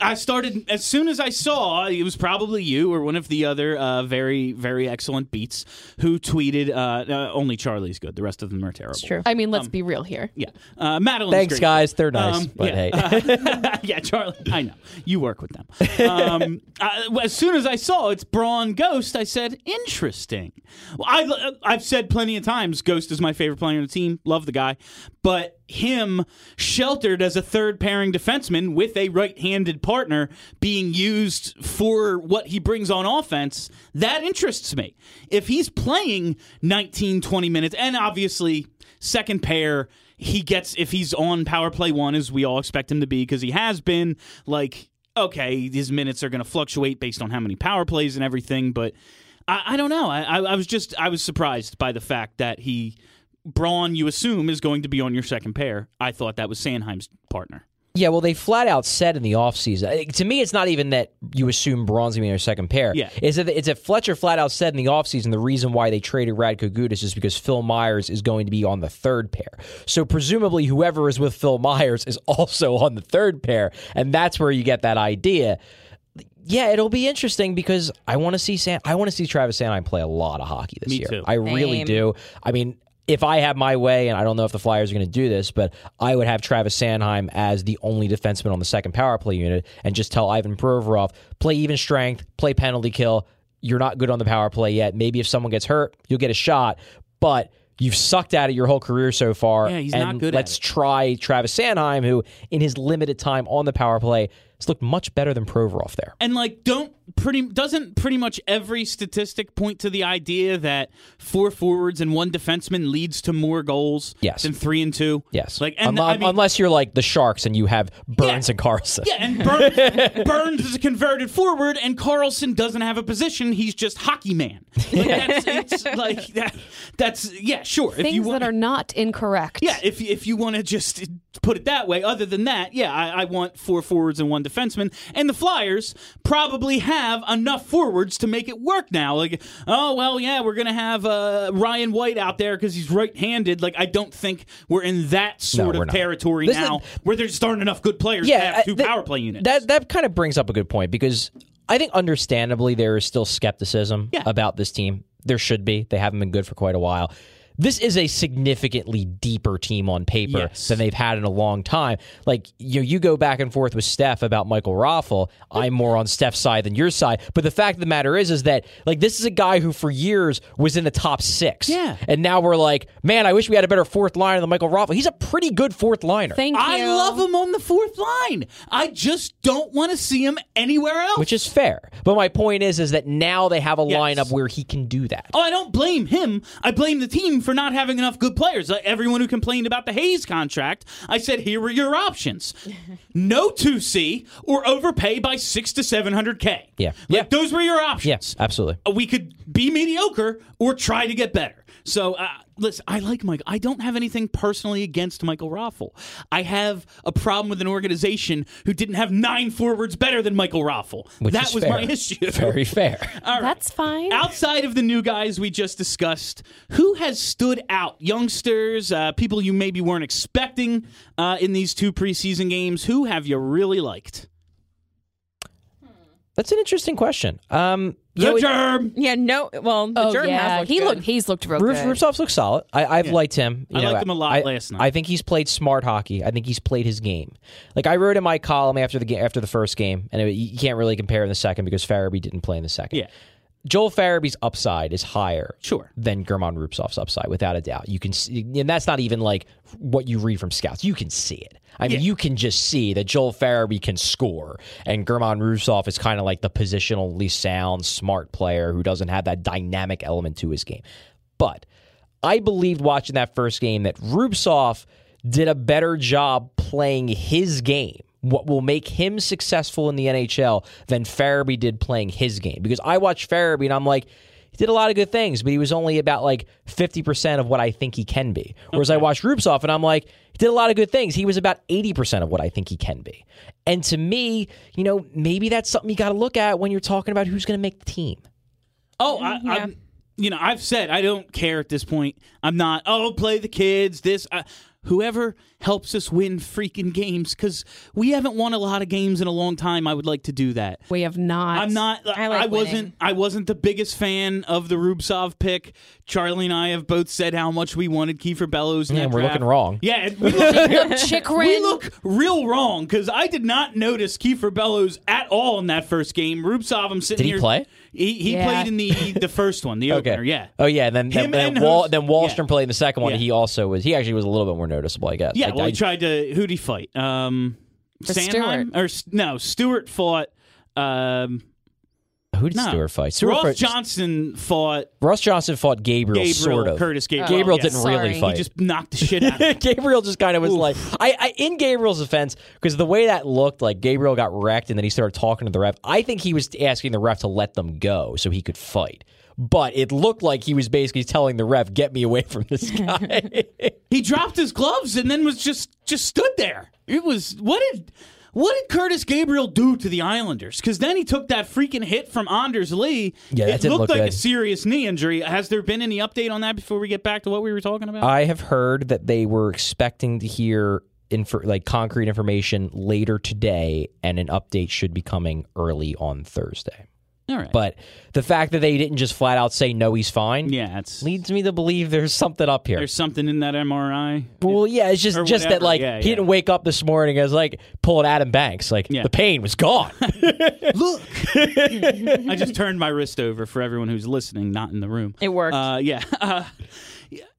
I started as soon as I saw it was probably you or one of the other uh, very very excellent beats who tweeted uh, uh, only Charlie's good. The rest of them are terrible. It's true. I mean, let's be real here. Yeah, uh, Madeline's Thanks, great. guys. They're nice, Um, but yeah. hey. yeah, Charlie. I know you work with them. Um, uh, as soon as I saw it's Braun Ghost, I said, "Interesting." Well, I, I've said plenty of times, Ghost is my favorite player on the team. Love the guy, but him sheltered as a third pairing defenseman with a right-handed partner being used for what he brings on offense that interests me. If he's playing 19 20 minutes and obviously second pair he gets if he's on power play one as we all expect him to be because he has been like okay his minutes are going to fluctuate based on how many power plays and everything but i, I don't know. I, I, I was just i was surprised by the fact that he braun you assume is going to be on your second pair. I thought that was Sanheim's partner Yeah, well, they flat out said in the offseason. uh, To me, it's not even that you assume Braun's going to be your second pair. Yeah. It's that, it's that Fletcher flat out said in the offseason the reason why they traded Radko Gudas is because Phil Myers is going to be on the third pair. So presumably, whoever is with Phil Myers is also on the third pair. And that's where you get that idea. Yeah, it'll be interesting because I want to see San- I want to see Travis Sanheim play a lot of hockey this Me year. too. I really Same. do. I mean, if I had my way, and I don't know if the Flyers are going to do this, but I would have Travis Sanheim as the only defenseman on the second power play unit and just tell Ivan Provorov, play even strength, play penalty kill. You're not good on the power play yet. Maybe if someone gets hurt, you'll get a shot, but you've sucked at it your whole career so far. Yeah, he's and not good Let's it. try Travis Sanheim, who in his limited time on the power play has looked much better than Provorov there. and like don't pretty doesn't pretty much every statistic point to the idea that four forwards and one defenseman leads to more goals Yes. than three and two Yes. like and Unlo- I mean, unless you're like the Sharks and you have Burns Yeah. and Karlsson. Yeah, and Burns, Burns is a converted forward, and Karlsson doesn't have a position. He's just hockey man. Like, that's, it's like that. That's yeah, sure. if you Things want, that are not incorrect. yeah, if if you want to just put it that way. Other than that, yeah, I, I want four forwards and one defenseman. And the Flyers probably have enough forwards to make it work now. Like, oh well, yeah, we're gonna have uh, Ryan White out there because he's right-handed. Like, I don't think we're in that sort we're of territory This is- now where there just aren't enough good players to have two uh, th- power play units. That that kind of brings up a good point because I think understandably there is still skepticism Yeah. about this team. There should be. They haven't been good for quite a while. This is a significantly deeper team on paper Yes. than they've had in a long time. Like you, you go back and forth with Steph about Michael Raffl. I'm more on Steph's side than your side. But the fact of the matter is, is that like this is a guy who for years was in the top six. Yeah. and now we're like, man, I wish we had a better fourth liner than Michael Raffl. He's a pretty good fourth liner. Thank you. I love him on the fourth line. I just don't want to see him anywhere else. which is fair. But my point is, is that now they have a Yes. lineup where he can do that. Oh, I don't blame him. I blame the team for not having enough good players. Like everyone who complained about the Hayes contract, I said, here were your options: no two C or overpay by six to seven hundred k. Yeah. like, Yeah. those were your options. Yes, absolutely. we could be mediocre or try to get better. So, uh, listen, I like Mike. I don't have anything personally against Michael Raffl. I have a problem with an organization who didn't have nine forwards better than Michael Raffl. Which that is was fair. my issue. Very fair. All right. That's fine. Outside of the new guys we just discussed, who has stood out? Youngsters, uh, people you maybe weren't expecting uh, in these two preseason games. Who have you really liked? That's an interesting question. Um, you know, The it- germ. Yeah, no. Well, the oh Jordan yeah, has looked he good. looked. He's looked real Roof, good. Rubtsov's looks solid. I, I've Yeah. liked him. You I know, liked him a lot I, last night. I think he's played smart hockey. I think he's played his game. Like I wrote in my column after the game, after the first game, and it, you can't really compare in the second because Farabee didn't play in the second. Yeah. Joel Farabee's upside is higher, Sure. than German Rubtsov's upside, without a doubt. You can, see, and that's not even like what you read from scouts. You can see it. I mean, Yeah. you can just see that Joel Farabee can score, and German Rubtsov is kind of like the positionally sound, smart player who doesn't have that dynamic element to his game. But I believed watching that first game that Rupsov did a better job playing his game. What will make him successful in the NHL than Farabee did playing his game? Because I watched Farabee and I'm like, he did a lot of good things, but he was only about like 50% of what I think he can be. Whereas I watched Rubtsov and I'm like, he did a lot of good things. He was about 80% of what I think he can be. And to me, you know, maybe that's something you got to look at when you're talking about who's going to make the team. Oh, I, I'm, you know, I've said I don't care at this point. I'm not. Oh, play the kids. This, uh, whoever helps us win freaking games because we haven't won a lot of games in a long time. I would like to do that. we have not. I'm not. I, I wasn't. I wasn't the biggest fan of the Rubtsov pick. Charlie and I have both said how much we wanted Kiefer Bellows. In Yeah, we're draft. looking wrong. Yeah, we look, Chikrin. we look real wrong because I did not notice Kiefer Bellows at all in that first game. Rubtsov, I'm sitting Did he here. play? He, he Yeah. played in the the first one, the opener. Yeah. Oh yeah, then Him then, then, Wal, Hos- then Wahlstrom yeah. played in the second one. Yeah. He also was. He actually was a little bit more noticeable, I guess. Yeah, Like, well, I- he tried to. Who'd he fight? Um, For Sanheim? Or no, Stewart fought. Um, who did no. Stewart fight? Stewart Ross fought- Johnson fought Ross Johnson fought Gabriel, Gabriel sort of. Kurtis Gabriel. Gabriel Yes. didn't really fight. He just knocked the shit out of him. Gabriel just kind of was like, I, I in Gabriel's defense, because the way that looked, like Gabriel got wrecked and then he started talking to the ref. I think he was asking the ref to let them go so he could fight. But it looked like he was basically telling the ref, "Get me away from this guy." He dropped his gloves and then was just just stood there. It was what did what did Kurtis Gabriel do to the Islanders? Because then he took that freaking hit from Anders Lee. Yeah, that it looked look like a serious knee injury. Has there been any update on that before we get back to what we were talking about? I have heard that they were expecting to hear infor- like concrete information later today, and an update should be coming early on Thursday. All right, But the fact that they didn't just flat out say no, he's fine, yeah, it's leads me to believe there's something up here. there's something in that MRI. Well, yeah, it's just Or just that whatever, like yeah, he yeah. didn't wake up this morning as like pulling Adam Banks, like Yeah. the pain was gone. Look, I just turned my wrist over for everyone who's listening, not in the room. It worked. Uh, yeah. Uh,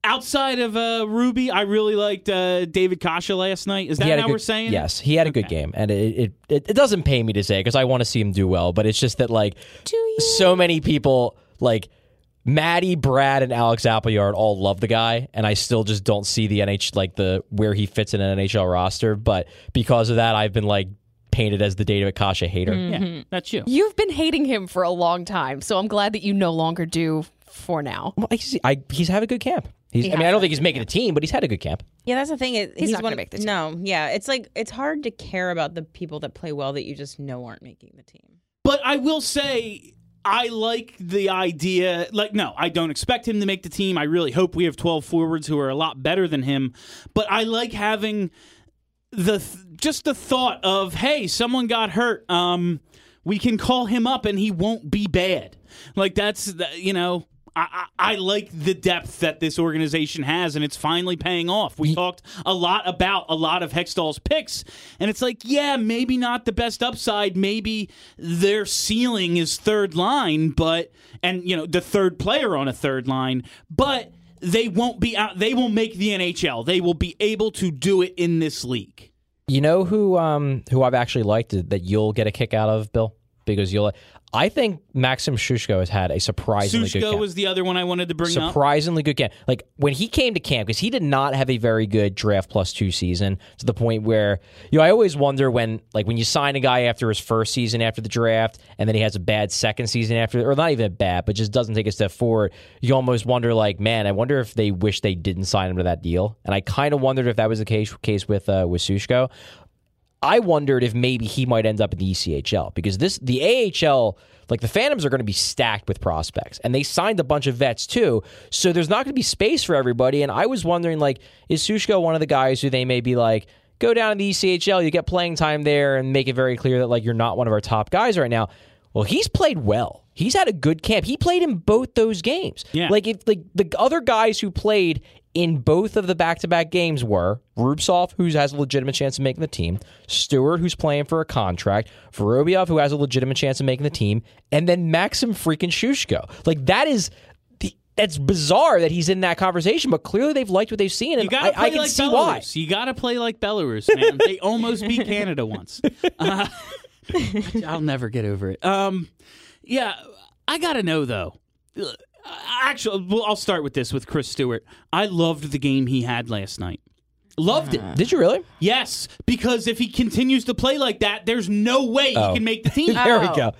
outside of uh, Ruby, I really liked uh, David Kase last night. Is that he how good, we're saying? Yes, he had a good game, and it it, it it doesn't pay me to say because I want to see him do well, but it's just that like so many people like. Maddie, Brad, and Alex Appleyard all love the guy, and I still just don't see the NH like the where he fits in an NHL roster. But because of that, I've been like painted as the David Kase hater. Yeah, that's you. You've been hating him for a long time, so I'm glad that you no longer do for now. Well, he's, I, he's had a good camp. He's, I mean, I don't think he's making a team, but he's had a good camp. Yeah, that's the thing. It, he's, not gonna make the team. No, yeah, it's like it's hard to care about the people that play well that you just know aren't making the team. But I will say, I like the idea. Like, no, I don't expect him to make the team. I really hope we have 12 forwards who are a lot better than him. But I like having the th- just the thought of, hey, someone got hurt. Um, we can call him up and he won't be bad. Like that's you know. I, I, I like the depth that this organization has, and it's finally paying off. We talked a lot about a lot of Hextall's picks, and it's like, yeah, maybe not the best upside. Maybe their ceiling is third line, but and you know the third player on a third line, but they won't be out. They will make the NHL. They will be able to do it in this league. You know who um who I've actually liked that you'll get a kick out of, Bill, because you'll. I think Maxim Sushko has had a surprisingly good Sushko camp. was the other one I wanted to bring up. surprisingly good camp. Like when he came to camp, because he did not have a very good draft plus two season to the point where you know I always wonder when like when you sign a guy after his first season after the draft and then he has a bad second season after or not even bad but just doesn't take a step forward. You almost wonder like man, I wonder if they wish they didn't sign him to that deal. And I kind of wondered if that was the case case with uh, with Sushko. I wondered if maybe he might end up in the ECHL because this the AHL like the Phantoms are going to be stacked with prospects and they signed a bunch of vets too. So there's not going to be space for everybody and I was wondering like is Sushko one of the guys who they may be like go down to the ECHL, you get playing time there and make it very clear that like you're not one of our top guys right now. Well, he's played well. He's had a good camp. He played in both those games. Yeah. Like if like the other guys who played in both of the back-to-back games were Rubtsov, who has a legitimate chance of making the team, Stewart, who's playing for a contract, Vorobyov, who has a legitimate chance of making the team, and then Maxim freaking Sushko. Like that is the that's bizarre that he's in that conversation, but clearly they've liked what they've seen, and You gotta I, play I can like see Belarus. why. You gotta play like Belarus, man. they almost beat Canada once. Uh, I'll never get over it. Um, yeah, I gotta know though. Uh, Actually, well, I'll start with this with Chris Stewart. I loved the game he had last night. Loved it. Did you really? Yes, because if he continues to play like that, there's no way Oh. he can make the team. There we Oh. go.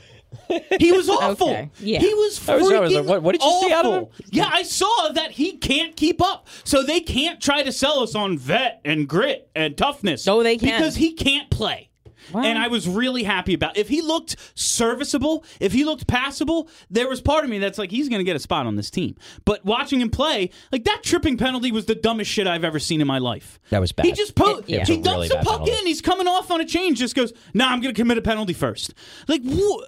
He was awful. Okay, yeah. He was I was- freaking I was like, what- what did you awful. see out of him? Yeah, I saw that he can't keep up. So they can't try to sell us on vet and grit and toughness. No, they can't Because he can't play. And I was really happy about if he looked serviceable, if he looked passable, there was part of me that's like he's going to get a spot on this team. But watching him play, like that tripping penalty was the dumbest shit I've ever seen in my life. That was bad. He just po- It- yeah. he It was a dumps really the puck penalty. in. He's coming off on a change. Just goes, nah, I'm going to commit a penalty first. Like wh-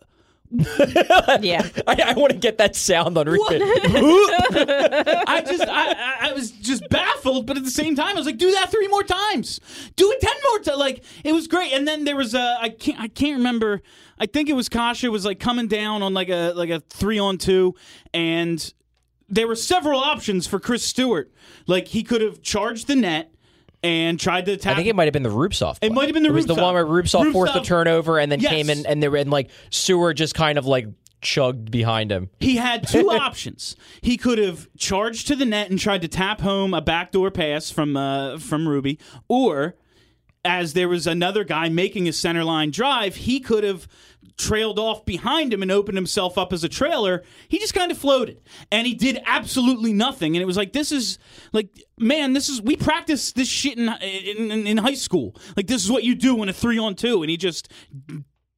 Yeah. I, I want to get that sound on repeat. I just I, I, I was just baffled, but at the same time, I was like, do that three more times, do it ten more times. Like it was great. And then there was a I can't I can't remember. I think it was Kase was like coming down on like a like a three on two, and there were several options for Chris Stewart. Like he could have charged the net and tried to tap. I think it might have been the Rubtsov. It might have been the It was the one where Rubtsov forced the turnover and then Yes. came in and they were and like Sewer just kind of like chugged behind him. He had two options. He could have charged to the net and tried to tap home a backdoor pass from uh, from Ruby, or as there was another guy making a center line drive, he could have trailed off behind him and opened himself up as a trailer. He just kind of floated, and he did absolutely nothing. And it was like this is like man, this is we practice this shit in in, in, in high school. Like this is what you do in a three on two, and he just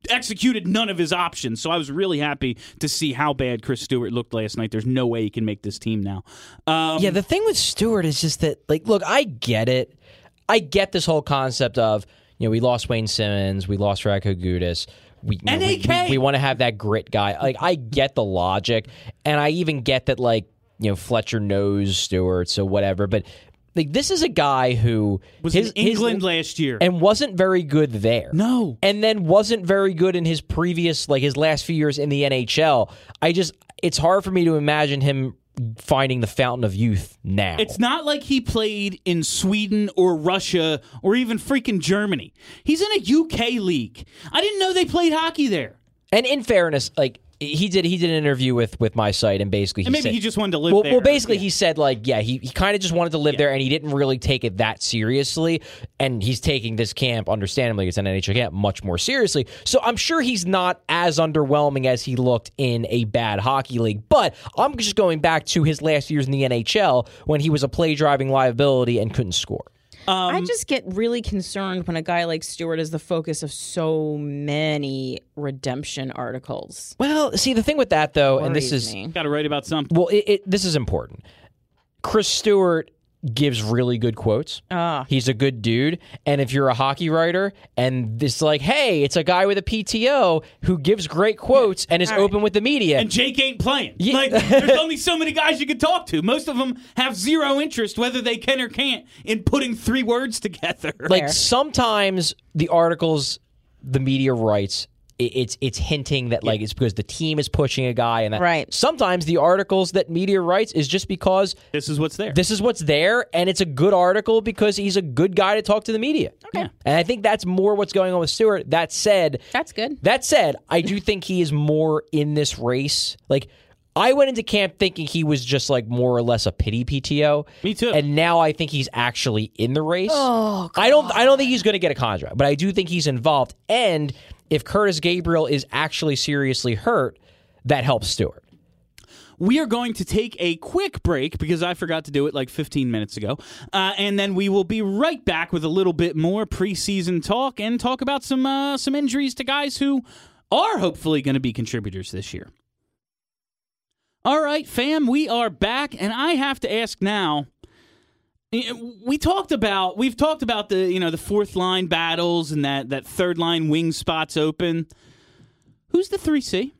executed none of his options. So I was really happy to see how bad Chris Stewart looked last night. There's no way he can make this team now. Um, Yeah, the thing with Stewart is just that, like, look, I get it. I get this whole concept of, you know, we lost Wayne Simmonds, we lost Radko Gudas. We, you know, we, NAK. we, want to have that grit guy. Like, I get the logic, and I even get that, like, you know, Fletcher knows Stewart, so whatever. But like, this is a guy who was his, in England his, last year. and wasn't very good there. no. and then wasn't very good in his previous like his last few years in the NHL. I just it's hard for me to imagine him finding the fountain of youth now. It's not like he played in Sweden or Russia or even freaking Germany. He's in a UK league. I didn't know they played hockey there. and in fairness, like he did he did an interview with with my site and basically he And maybe said, he just wanted to live well, there. well, basically, Yeah. he said like, yeah, he, he kind of just wanted to live there, and he didn't really take it that seriously. And he's taking this camp, understandably, it's an NHL camp, much more seriously. So I'm sure he's not as underwhelming as he looked in a bad hockey league. But I'm just going back to his last years in the NHL when he was a play driving liability and couldn't score. I um, just get really concerned when a guy like Stewart is the focus of so many redemption articles. Well, see, the thing with that though, and this Worries is me. Got to write about something. Well, it, it, this is important. Chris Stewart gives really good quotes. Ah. He's a good dude. And if you're a hockey writer and this like, hey, it's a guy with a PTO who gives great quotes and is open with the media. And Jake ain't playing. Yeah. Like, there's only so many guys you can talk to. Most of them have zero interest, whether they can or can't, in putting three words together. like sometimes the articles the media writes it's it's hinting that like it's because the team is pushing a guy and that Right. sometimes the articles that media writes is just because this is what's there. this is what's there and it's a good article because he's a good guy to talk to the media Okay. and i think that's more what's going on with stewart that said That's good. that said i do think he is more in this race like I went into camp thinking he was just like more or less a pity PTO. Me too. And now I think he's actually in the race. Oh, I don't. I don't think he's going to get a contract, but I do think he's involved. And if Kurtis Gabriel is actually seriously hurt, that helps Stewart. we are going to take a quick break because I forgot to do it like 15 minutes ago. Uh, and then we will be right back with a little bit more preseason talk and talk about some uh, some injuries to guys who are hopefully going to be contributors this year. All right, fam, we are back, and I have to ask now. Eh, We talked about we've talked about the you know the fourth line battles and that that third line wing spots open. Who's the three C?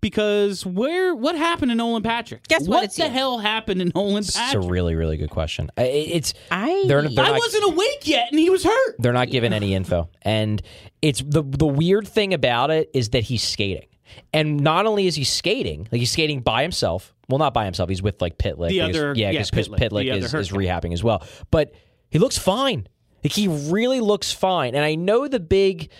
Because where what happened to Nolan Patrick? Guess what? It's the you. hell happened to Nolan It's a really, really good question. I- It's I they're, they're I not, wasn't awake yet, and he was hurt. they're not giving any info, and it's the the weird thing about it is that he's skating, and not only is he skating, like he's skating by himself. Well, not by himself. He's with like Pitlick. The other- yeah, yeah, because Pitlick, Pitlick, is, is rehabbing as well. But he looks fine. Like he really looks fine. And I know the big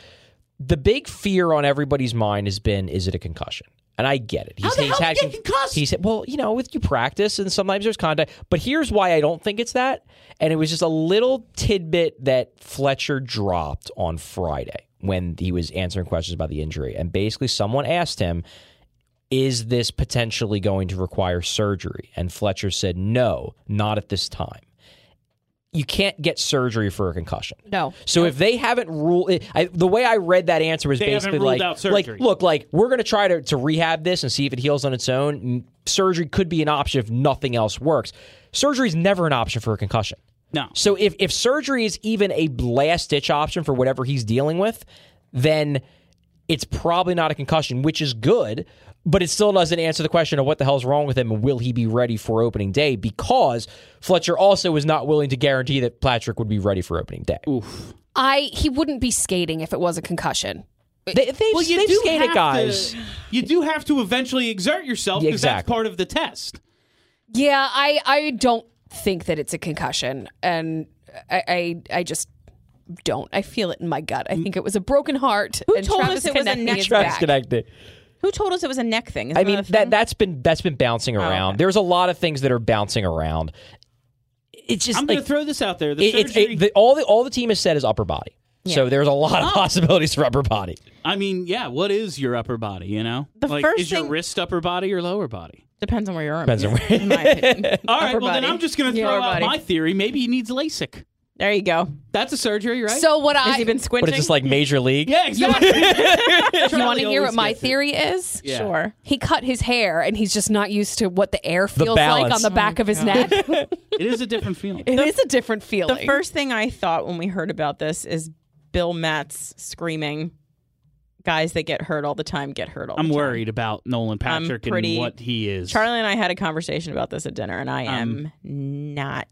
the big fear on everybody's mind has been is it a concussion? And I get it. He's, How the he's hell had he get concussed? He said, "Well, you know, with you practice and sometimes there's contact." But here's why I don't think it's that. And it was just a little tidbit that Fletcher dropped on Friday when he was answering questions about the injury. And basically, someone asked him, "Is this potentially going to require surgery?" And Fletcher said, "No, not at this time." You can't get surgery for a concussion. No. So if they haven't ruled, I, the way I read that answer was They basically ruled like, out like, look, like we're going to try to to rehab this and see if it heals on its own. Surgery could be an option if nothing else works. Surgery is never an option for a concussion. No. So if if surgery is even a last ditch option for whatever he's dealing with, then it's probably not a concussion, which is good, but it still doesn't answer the question of what the hell's wrong with him and will he be ready for opening day because Fletcher also was not willing to guarantee that Patrick would be ready for opening day. I he wouldn't be skating if it was a concussion. They, they've, Well, you they've do skated have guys. To, you do have to eventually exert yourself Yeah, because that's part of the test. Yeah, I I don't think that it's a concussion, and I I, I just don't. I feel it in my gut. I think it was a broken heart. Who and told Travis us it was a neck is Travis Konecny. Who told us it was a neck thing? Isn't I mean that, that that's been that's been bouncing oh, around. okay. There's a lot of things that are bouncing around. It's just I'm going to throw this out there. The it, it's surgery, it, the, all the all the team has said is upper body. So there's a lot of oh. possibilities for upper body. I mean, yeah, what is your upper body, you know? The like, first is your thing- wrist upper body or lower body? depends on where you're. Depends on where- in my opinion. All right, Upper well, then body. I'm just going to Yeah, throw upper out body. my theory. Maybe he needs LASIK. There you go. That's a surgery, right? So what Has I he been squinting? What is this like major league? yeah, exactly. you want to hear what my theory? theory is? Yeah. Sure. He cut his hair, and he's just not used to what the air feels like balance. on the oh back of his neck. it It is a different feeling. is a different feeling. The first thing I thought when we heard about this is Bill Matz screaming, "Guys that get hurt all the time get hurt all I'm the time." worried about Nolan Patrick pretty- and what he is. Charlie and I had a conversation about this at dinner, and I Um, am not.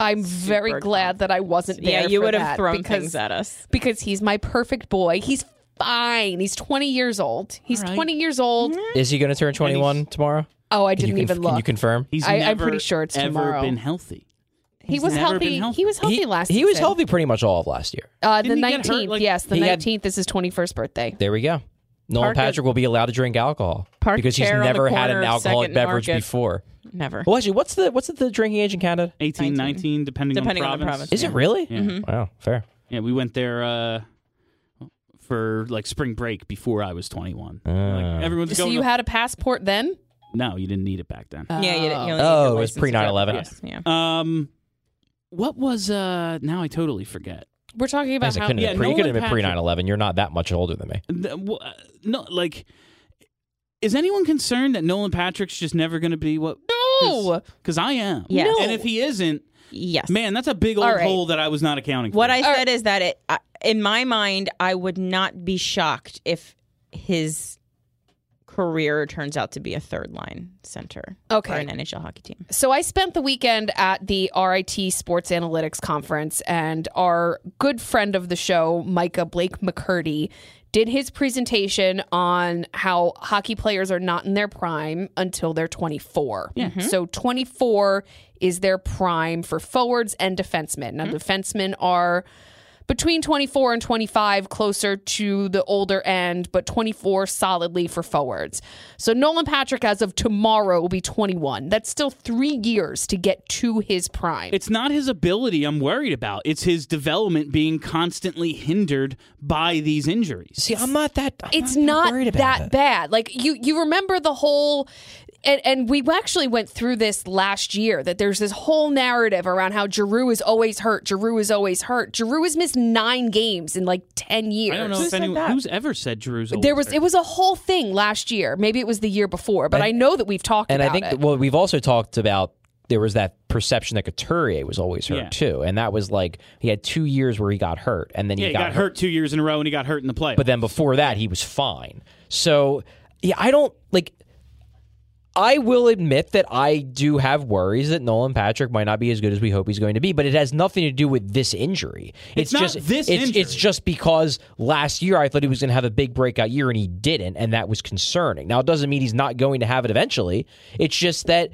I'm very super glad that I wasn't there. Yeah, you for would have that thrown because, things at us. because he's my perfect boy. He's fine. He's 20 years old. He's All right. 20 years old. Is he going to turn 21 tomorrow? Oh, I Can didn't you, even conf- look. Can you confirm? He's I- I'm never, pretty sure it's ever tomorrow. been healthy. He He's was never healthy. been healthy. He was healthy he, last. he was season. healthy pretty much all of last year. Uh, the Didn't he get 19th. like- yes, the He had- 19th is his 21st birthday. There we go. Nolan Park a- Patrick will be allowed to drink alcohol Park because he's chair on the never had corner an of alcoholic Second beverage Market. before. Never. Well, actually, what's the what's the drinking age in Canada? 18, 19, depending, Depending on on the the province. province. Is it really? Yeah. Wow, fair. Yeah, we went there uh, for like spring break before I was 21. Ah. Like, everyone's So going. you to- had a passport then? no, you didn't need it back then. Yeah, you, you only need Oh, it was license to pre- drive 9/11. the. Yeah. Um, what was uh? Now I totally forget. We're talking about guess it how. couldn't Yeah, have been pre, you could have Nolan been pre Patrick- 9/11. You're not that much older than me. Th- w- uh, No, like, is anyone concerned that Nolan Patrick's just never going to be what? No. Because I am. Yes. And if he isn't, Yes. Man, that's a big old All right. hole that I was not accounting for. What I said is that it, I- in my mind, I would not be shocked if his career turns out to be a third line center Okay. for an NHL hockey team. So I spent the weekend at the RIT Sports Analytics Conference, and our good friend of the show, Micah Blake McCurdy, did his presentation on how hockey players are not in their prime until they're 24. Mm-hmm. So 24 is their prime for forwards and defensemen. Now, mm-hmm. defensemen are between 24 and 25, closer to the older end, but 24 solidly for forwards. So Nolan Patrick, as of tomorrow, will be 21. That's still three years to get to his prime. It's not his ability I'm worried about. It's his development being constantly hindered by these injuries. See, I'm not that. I'm it's that not worried about that it. bad. Like you, you remember the whole. And, and we actually went through this last year that there's this whole narrative around how Giroux is always hurt. Giroux is always hurt. Giroux has missed nine games in like ten years. I don't know Who if anyone that? who's ever said Drew's. There was it was a whole thing last year. Maybe it was the year before, but I know that we've talked And about I think, it. well, we've also talked about there was that perception that Couturier was always hurt Yeah. too, and that was like he had two years where he got hurt, and then yeah, he he got, hurt two years in a row, and he got hurt in the playoffs. But then before that, he was fine. So yeah, I don't like. I will admit that I do have worries that Nolan Patrick might not be as good as we hope he's going to be, but it has nothing to do with this injury. It's not just this it's, injury. it's just because last year I thought he was going to have a big breakout year and he didn't, and that was concerning. Now it doesn't mean he's not going to have it eventually. It's just that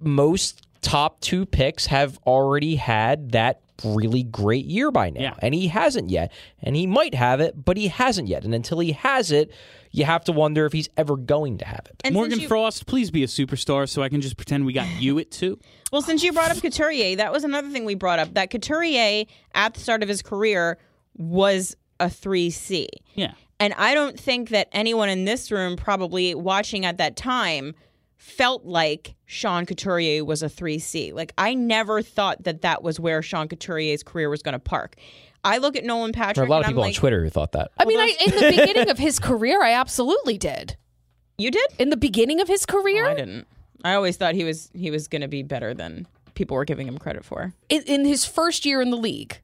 most top two picks have already had that really great year by now. Yeah. And he hasn't yet. And he might have it, but he hasn't yet. And until he has it, you have to wonder if he's ever going to have it. And Morgan you, Frost, please be a superstar, so I can just pretend we got you it too. Well, since you brought up Couturier, that was another thing we brought up. That Couturier, at the start of his career, was a 3C. Yeah. And I don't think that anyone in this room, probably watching at that time, felt like Sean Couturier was a 3C. Like, I never thought that that was where Sean Couturier's career was going to park. I look at Nolan Patrick. There are a lot of and I'm people on Twitter who thought that. I mean, I, in the beginning of his career, I absolutely did. You did? In the beginning of his career, I didn't. I always thought he was he was going to be better than people were giving him credit for. in, in his first year in the league.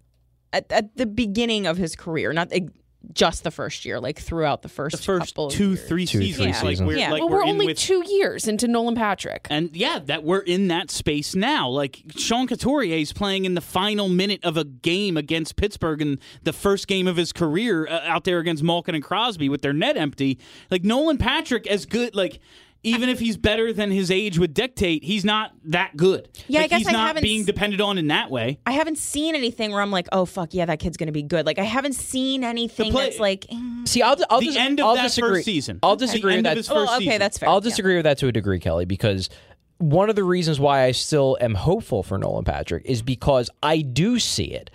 At, at the beginning of his career, not ex- just the first year, like throughout the first, The first couple of two, years. three Two, three seasons, like we're Yeah. like well, we're, we're, only with two years into Nolan Patrick. And yeah, that we're in that space now. Like Sean Couturier is playing in the final minute of a game against Pittsburgh in the first game of his career uh, out there against Malkin and Crosby with their net empty. Like Nolan Patrick, as good like. Even if he's better than his age would dictate, he's not that good. Yeah, I guess he's I not haven't being depended on in that way. I haven't seen anything where I'm like, oh fuck yeah, that kid's gonna be good. Like I haven't seen anything play- that's like. eh. See, I'll, I'll The dis- end of I'll that disagree. first season. I'll The disagree with that. his Oh, okay, season. that's fair. I'll Yeah. disagree with that to a degree, Kelly, because one of the reasons why I still am hopeful for Nolan Patrick is because I do see it.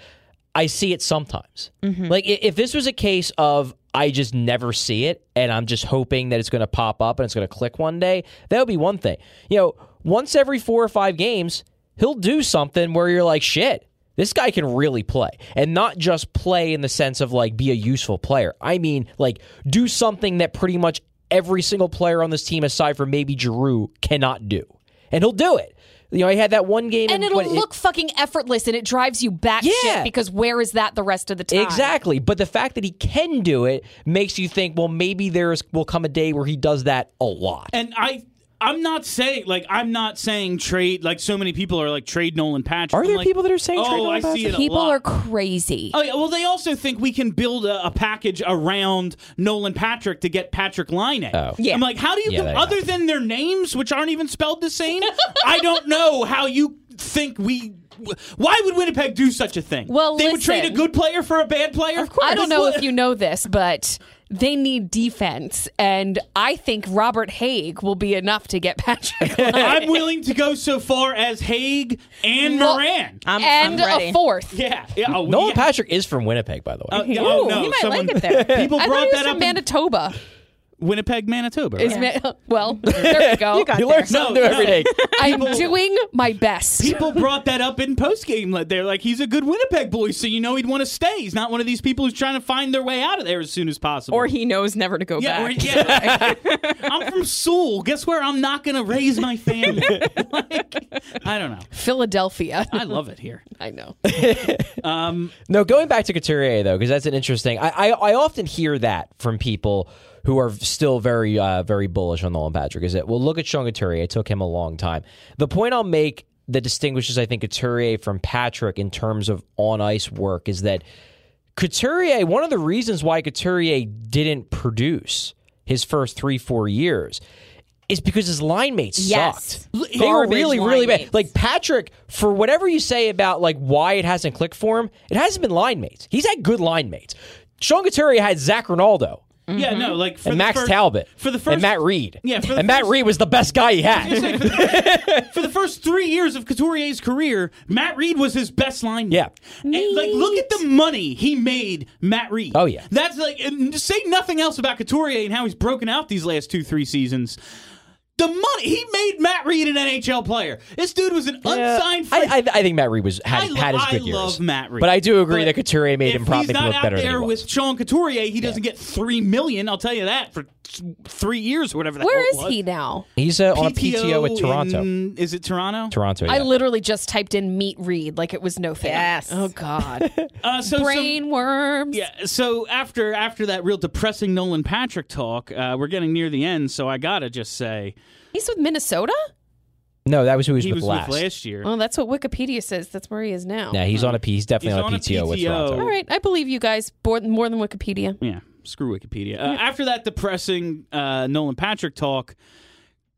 I see it sometimes. Like if this was a case of I just never see it and I'm just hoping that it's going to pop up and it's going to click one day, that would be one thing. You know, once every four or five games, he'll do something where you're like, shit, this guy can really play. And not just play in the sense of like be a useful player. I mean, like do something that pretty much every single player on this team, aside from maybe Giroux, cannot do. And he'll do it. You know, he had that one game and in- it'll what, it- look fucking effortless and it drives you back Yeah. shit because where is that the rest of the time? Exactly. But the fact that he can do it makes you think, well, maybe there's will come a day where he does that a lot. And I I'm not saying like I'm not saying trade like so many people are like trade Nolan Patrick. Are I'm there like, people that are saying oh, trade Nolan I see Patrick? it a People lot. are crazy. Oh, yeah, well, they also think we can build a, a package around Nolan Patrick to get Patrik Laine. Oh. Yeah. I'm like, how do you, Yeah, com- other have. than their names, which aren't even spelled the same, I don't know how you think we. Why would Winnipeg do such a thing? Well, they would trade a good player for a bad player. Of course. I don't know if you know this, but they need defense, and I think Robert Hagg will be enough to get Patrick. Laine. I'm willing to go so far as Haig and Well, Morin. I'm, and I'm ready. a fourth. yeah, yeah. Oh, Nolan yeah. Patrick is from Winnipeg, by the way. Uh, yeah, oh, Ooh, no, he might someone- like it there. People I brought thought he was that from up. in- Manitoba. Winnipeg, Manitoba. Is right? ma- well, there we go. You learn something new No, every no. I'm doing my best. People brought that up in post game. They're like, he's a good Winnipeg boy, so you know he'd want to stay. He's not one of these people who's trying to find their way out of there as soon as possible. Or he knows never to go yeah, or- back. yeah. I'm from Seoul. Guess where I'm not going to raise my family? like, I don't know. Philadelphia. I love it here. I know. Um, no, going back to Couturier though, because that's an interesting. I, I I often hear that from people who are still very uh, very bullish on Nolan Patrick. Is that well, look at Sean Couturier. It took him a long time. The point I'll make that distinguishes, I think, Couturier from Patrick in terms of on ice work is that Couturier. One of the reasons why Couturier didn't produce his first three four years. Is because his line mates Yes. sucked. They were really, really bad. mates. Like Patrick, for whatever you say about like why it hasn't clicked for him, it hasn't been line mates. He's had good line mates. Sean Couturier had Zac Rinaldo Yeah, mm-hmm. no, like for and the Max first, Talbot for the first and Matt Read. Yeah, for the and Matt Read was the best guy he had. for, the, for the first three years of Couturier's career, Matt Read was his best line. Yeah. And, like, look at the money he made Matt Read. Oh, yeah. That's like, and say nothing else about Couturier and how he's broken out these last two, three seasons. The money he made Matt Read an NHL player. This dude was an unsigned free. I, I, I think Matt Read was had, I lo- had his I good years. love Matt Read, but I do agree that Couturier made if him probably he's not look out better than there he was. with Sean Couturier, he doesn't get three million. I'll tell you that for three years or whatever. The Where hell it is was. he now? He's uh, on a PTO with Toronto. in- is it Toronto? Toronto. I literally just typed in meat read like it was no thing. Yes. Oh God. Uh, so, so- Brain worms. Yeah, so after after that real depressing Nolan Patrick talk, uh, we're getting near the end, so I gotta just say He's with Minnesota? no, that was who he was he with was last. with last year. Well, that's what Wikipedia says. That's where he is now. Yeah, he's on a P. He's definitely He's on, on a a PTO, with PTO. Toronto. All right. I believe you guys more, more than Wikipedia. Yeah, screw Wikipedia. Uh, after that depressing uh, Nolan Patrick talk,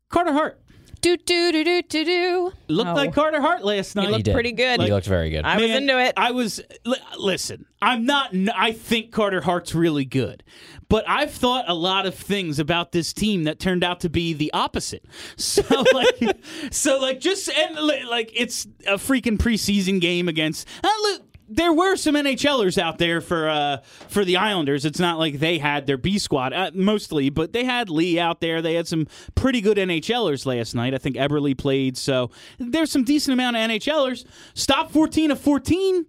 Carter Hart Do do do do do do. looked Oh. like Carter Hart last night. He looked did. pretty good. He looked very good. I was Man, into it. I was. Li- listen, I'm not. n- I think Carter Hart's really good, but I've thought a lot of things about this team that turned out to be the opposite. So like, so like, just and li- like, it's a freaking preseason game against. Uh, look, there were some NHLers out there for uh, for the Islanders. It's not like they had their B squad uh, mostly, but they had Lee out there. They had some pretty good NHLers last night. I think Eberle played, so there's some decent amount of NHLers. Stop 14 of 14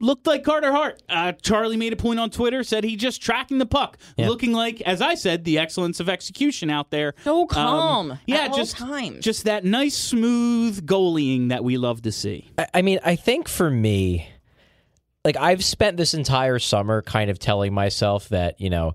looked like Carter Hart. Uh, Charlie made a point on Twitter, said he just tracking the puck, Yeah. looking like, as I said, the excellence of execution out there. So calm Um, yeah, at all just times. just that nice, smooth goalying that we love to see. I- I mean, I think for me, like I've spent this entire summer kind of telling myself that you know,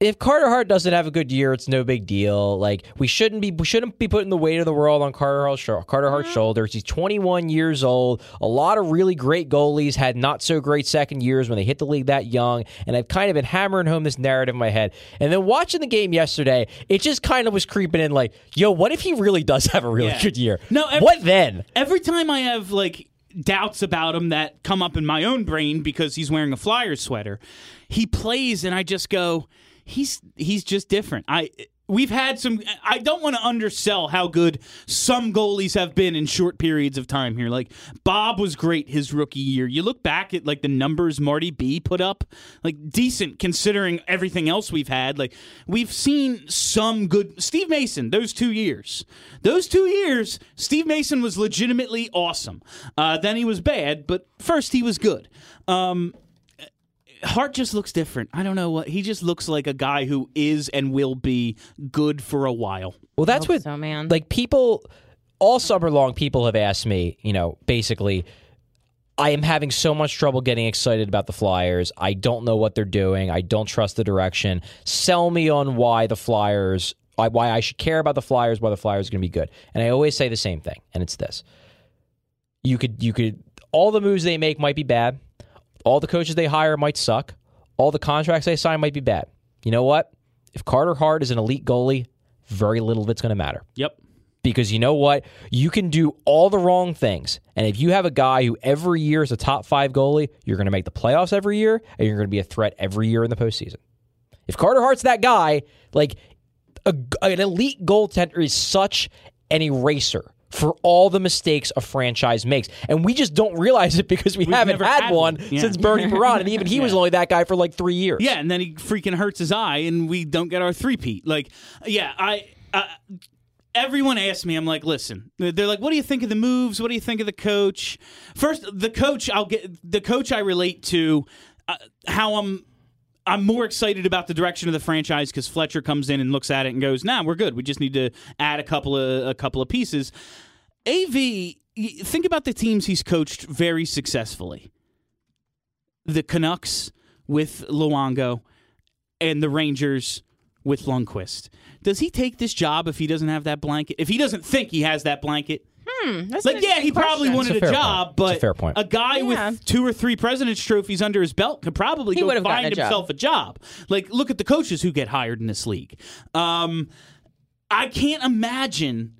if Carter Hart doesn't have a good year, it's no big deal. Like we shouldn't be we shouldn't be putting the weight of the world on Carter Hart's, Carter Hart's mm-hmm. shoulders. He's 21 years old. A lot of really great goalies had not so great second years when they hit the league that young, and I've kind of been hammering home this narrative in my head. And then watching the game yesterday, it just kind of was creeping in like, yo, what if he really does have a really Yeah. good year? No, every- what then? Every time I have like doubts about him that come up in my own brain because he's wearing a Flyers sweater, he plays and I just go, he's he's just different. I we've had some I don't want to undersell how good some goalies have been in short periods of time here. Like Bob was great his rookie year. You look back at like the numbers Marty B put up, like decent considering everything else we've had. Like we've seen some good Steve Mason those 2 years. Those 2 years Steve Mason was legitimately awesome. Uh, then he was bad, but first he was good. Um Hart just looks different. I don't know what he just looks like a guy who is and will be good for a while. Well, that's what so, man. like people all summer long. People have asked me, you know, basically, I am having so much trouble getting excited about the Flyers. I don't know what they're doing. I don't trust the direction. Sell me on why the Flyers, why- why I should care about the Flyers, why the Flyers are going to be good. And I always say the same thing, and it's this: you could, you could, all the moves they make might be bad. All the coaches they hire might suck. All the contracts they sign might be bad. You know what? If Carter Hart is an elite goalie, very little of it's going to matter Yep. because you know what? You can do all the wrong things. And if you have a guy who every year is a top five goalie, you're going to make the playoffs every year and you're going to be a threat every year in the postseason. If Carter Hart's that guy, like a, an elite goaltender is such an eraser for all the mistakes a franchise makes. And we just don't realize it because we haven't had, had one, one. Yeah. since Bernie Parent. And even he was only that guy for like three years. Yeah, and then he freaking hurts his eye, and we don't get our three-peat. Like, yeah, I. Uh, Everyone asks me, I'm like, listen. They're like, what do you think of the moves? What do you think of the coach? First, the coach, I'll get the coach I relate to. Uh, how I'm, I'm more excited about the direction of the franchise because Fletcher comes in and looks at it and goes, "Nah, we're good. We just need to add a couple of a couple of pieces." Av, think about the teams he's coached very successfully. The Canucks with Luongo and the Rangers with Lundqvist. Does he take this job if he doesn't have that blanket? If he doesn't think he has that blanket? That's Like, yeah, he interesting probably question. wanted It's a, a job, point. but a fair point. a guy Yeah. with two or three President's trophies under his belt could probably He go would've find a job. himself a job. Like, look at the coaches who get hired in this league. Um, I can't imagine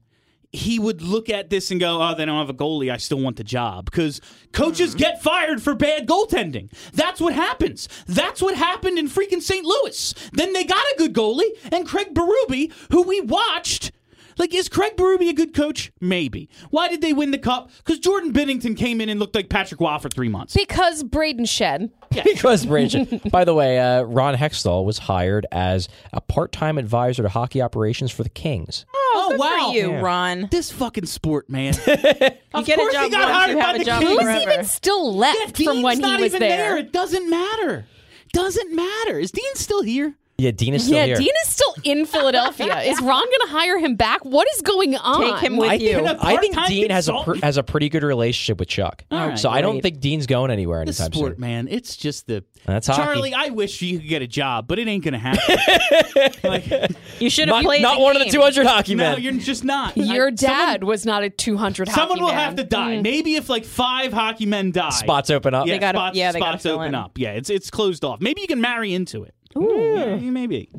he would look at this and go, "Oh, they don't have a goalie. I still want the job." Because coaches get fired for bad goaltending. That's what happens. That's what happened in freaking St. Louis. Then they got a good goalie, and Craig Berube, who we watched. Like, is Craig Berube a good coach? Maybe. Why did they win the cup? Because Jordan Binnington came in and looked like Patrick Roy for three months. Because Braden Shed. because Braden. By the way, uh, Ron Hextall was hired as a part-time advisor to hockey operations for the Kings. Oh, good wow. for you, Yeah. Ron. This fucking sport, man. You get a course job he got once, hired you by have a the job Kings. Who's forever. even still left Yeah, from when Dean's he not was even there? It doesn't matter. Doesn't matter. Is Dean still here? Yeah, Dean is still Yeah, here. Dean is still in Philadelphia. is Ron going to hire him back? What is going on? Take him with I you. think, a I think Dean has a pr- has a pretty good relationship with Chuck. All right, so I don't think Dean's going anywhere This anytime sport, soon. man. It's just the That's hockey. Charlie. I wish you could get a job, but it ain't gonna happen. like, You should have played not the one of the 200 hockey men. no, you're just not. Your I- dad was not a 200 Someone, hockey someone will man. have to die. Mm. Maybe if like five hockey men die, Spots open up. Yeah, They gotta- spots, yeah, they spots open in. up. Yeah, it's it's closed off. Maybe you can marry into it. Yeah, maybe.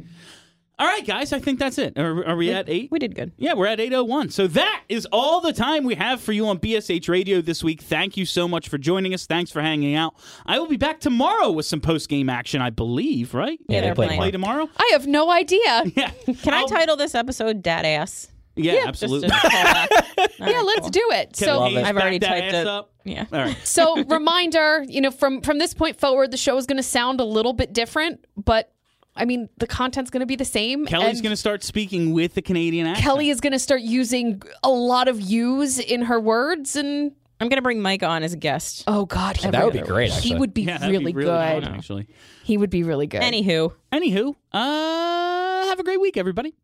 All right, guys. I think that's it. Are, are we at eight? We did good. Yeah, we're at 801. So that is all the time we have for you on BSH Radio this week. Thank you so much for joining us. Thanks for hanging out. I will be back tomorrow with some post game action, I believe, right? Yeah, they they're play playing. Play tomorrow? I have no idea. Yeah. Can I I'll- title this episode "Dad Ass"? Yeah, Just absolutely. to call yeah, right, let's cool. do it. Kevin So, Hayes, I've already that typed it. Up. Yeah. All right. so reminder, you know, from from this point forward, the show is going to sound a little bit different, but I mean, the content's going to be the same. Kelly's going to start speaking with the Canadian accent. Kelly is going to start using a lot of "yous" in her words, and I'm gonna bring Mike on as a guest. oh god, he That would be great, He would be Yeah, really, be really good. fun, actually. He would be really good. Anywho, Anywho, uh, have a great week, everybody.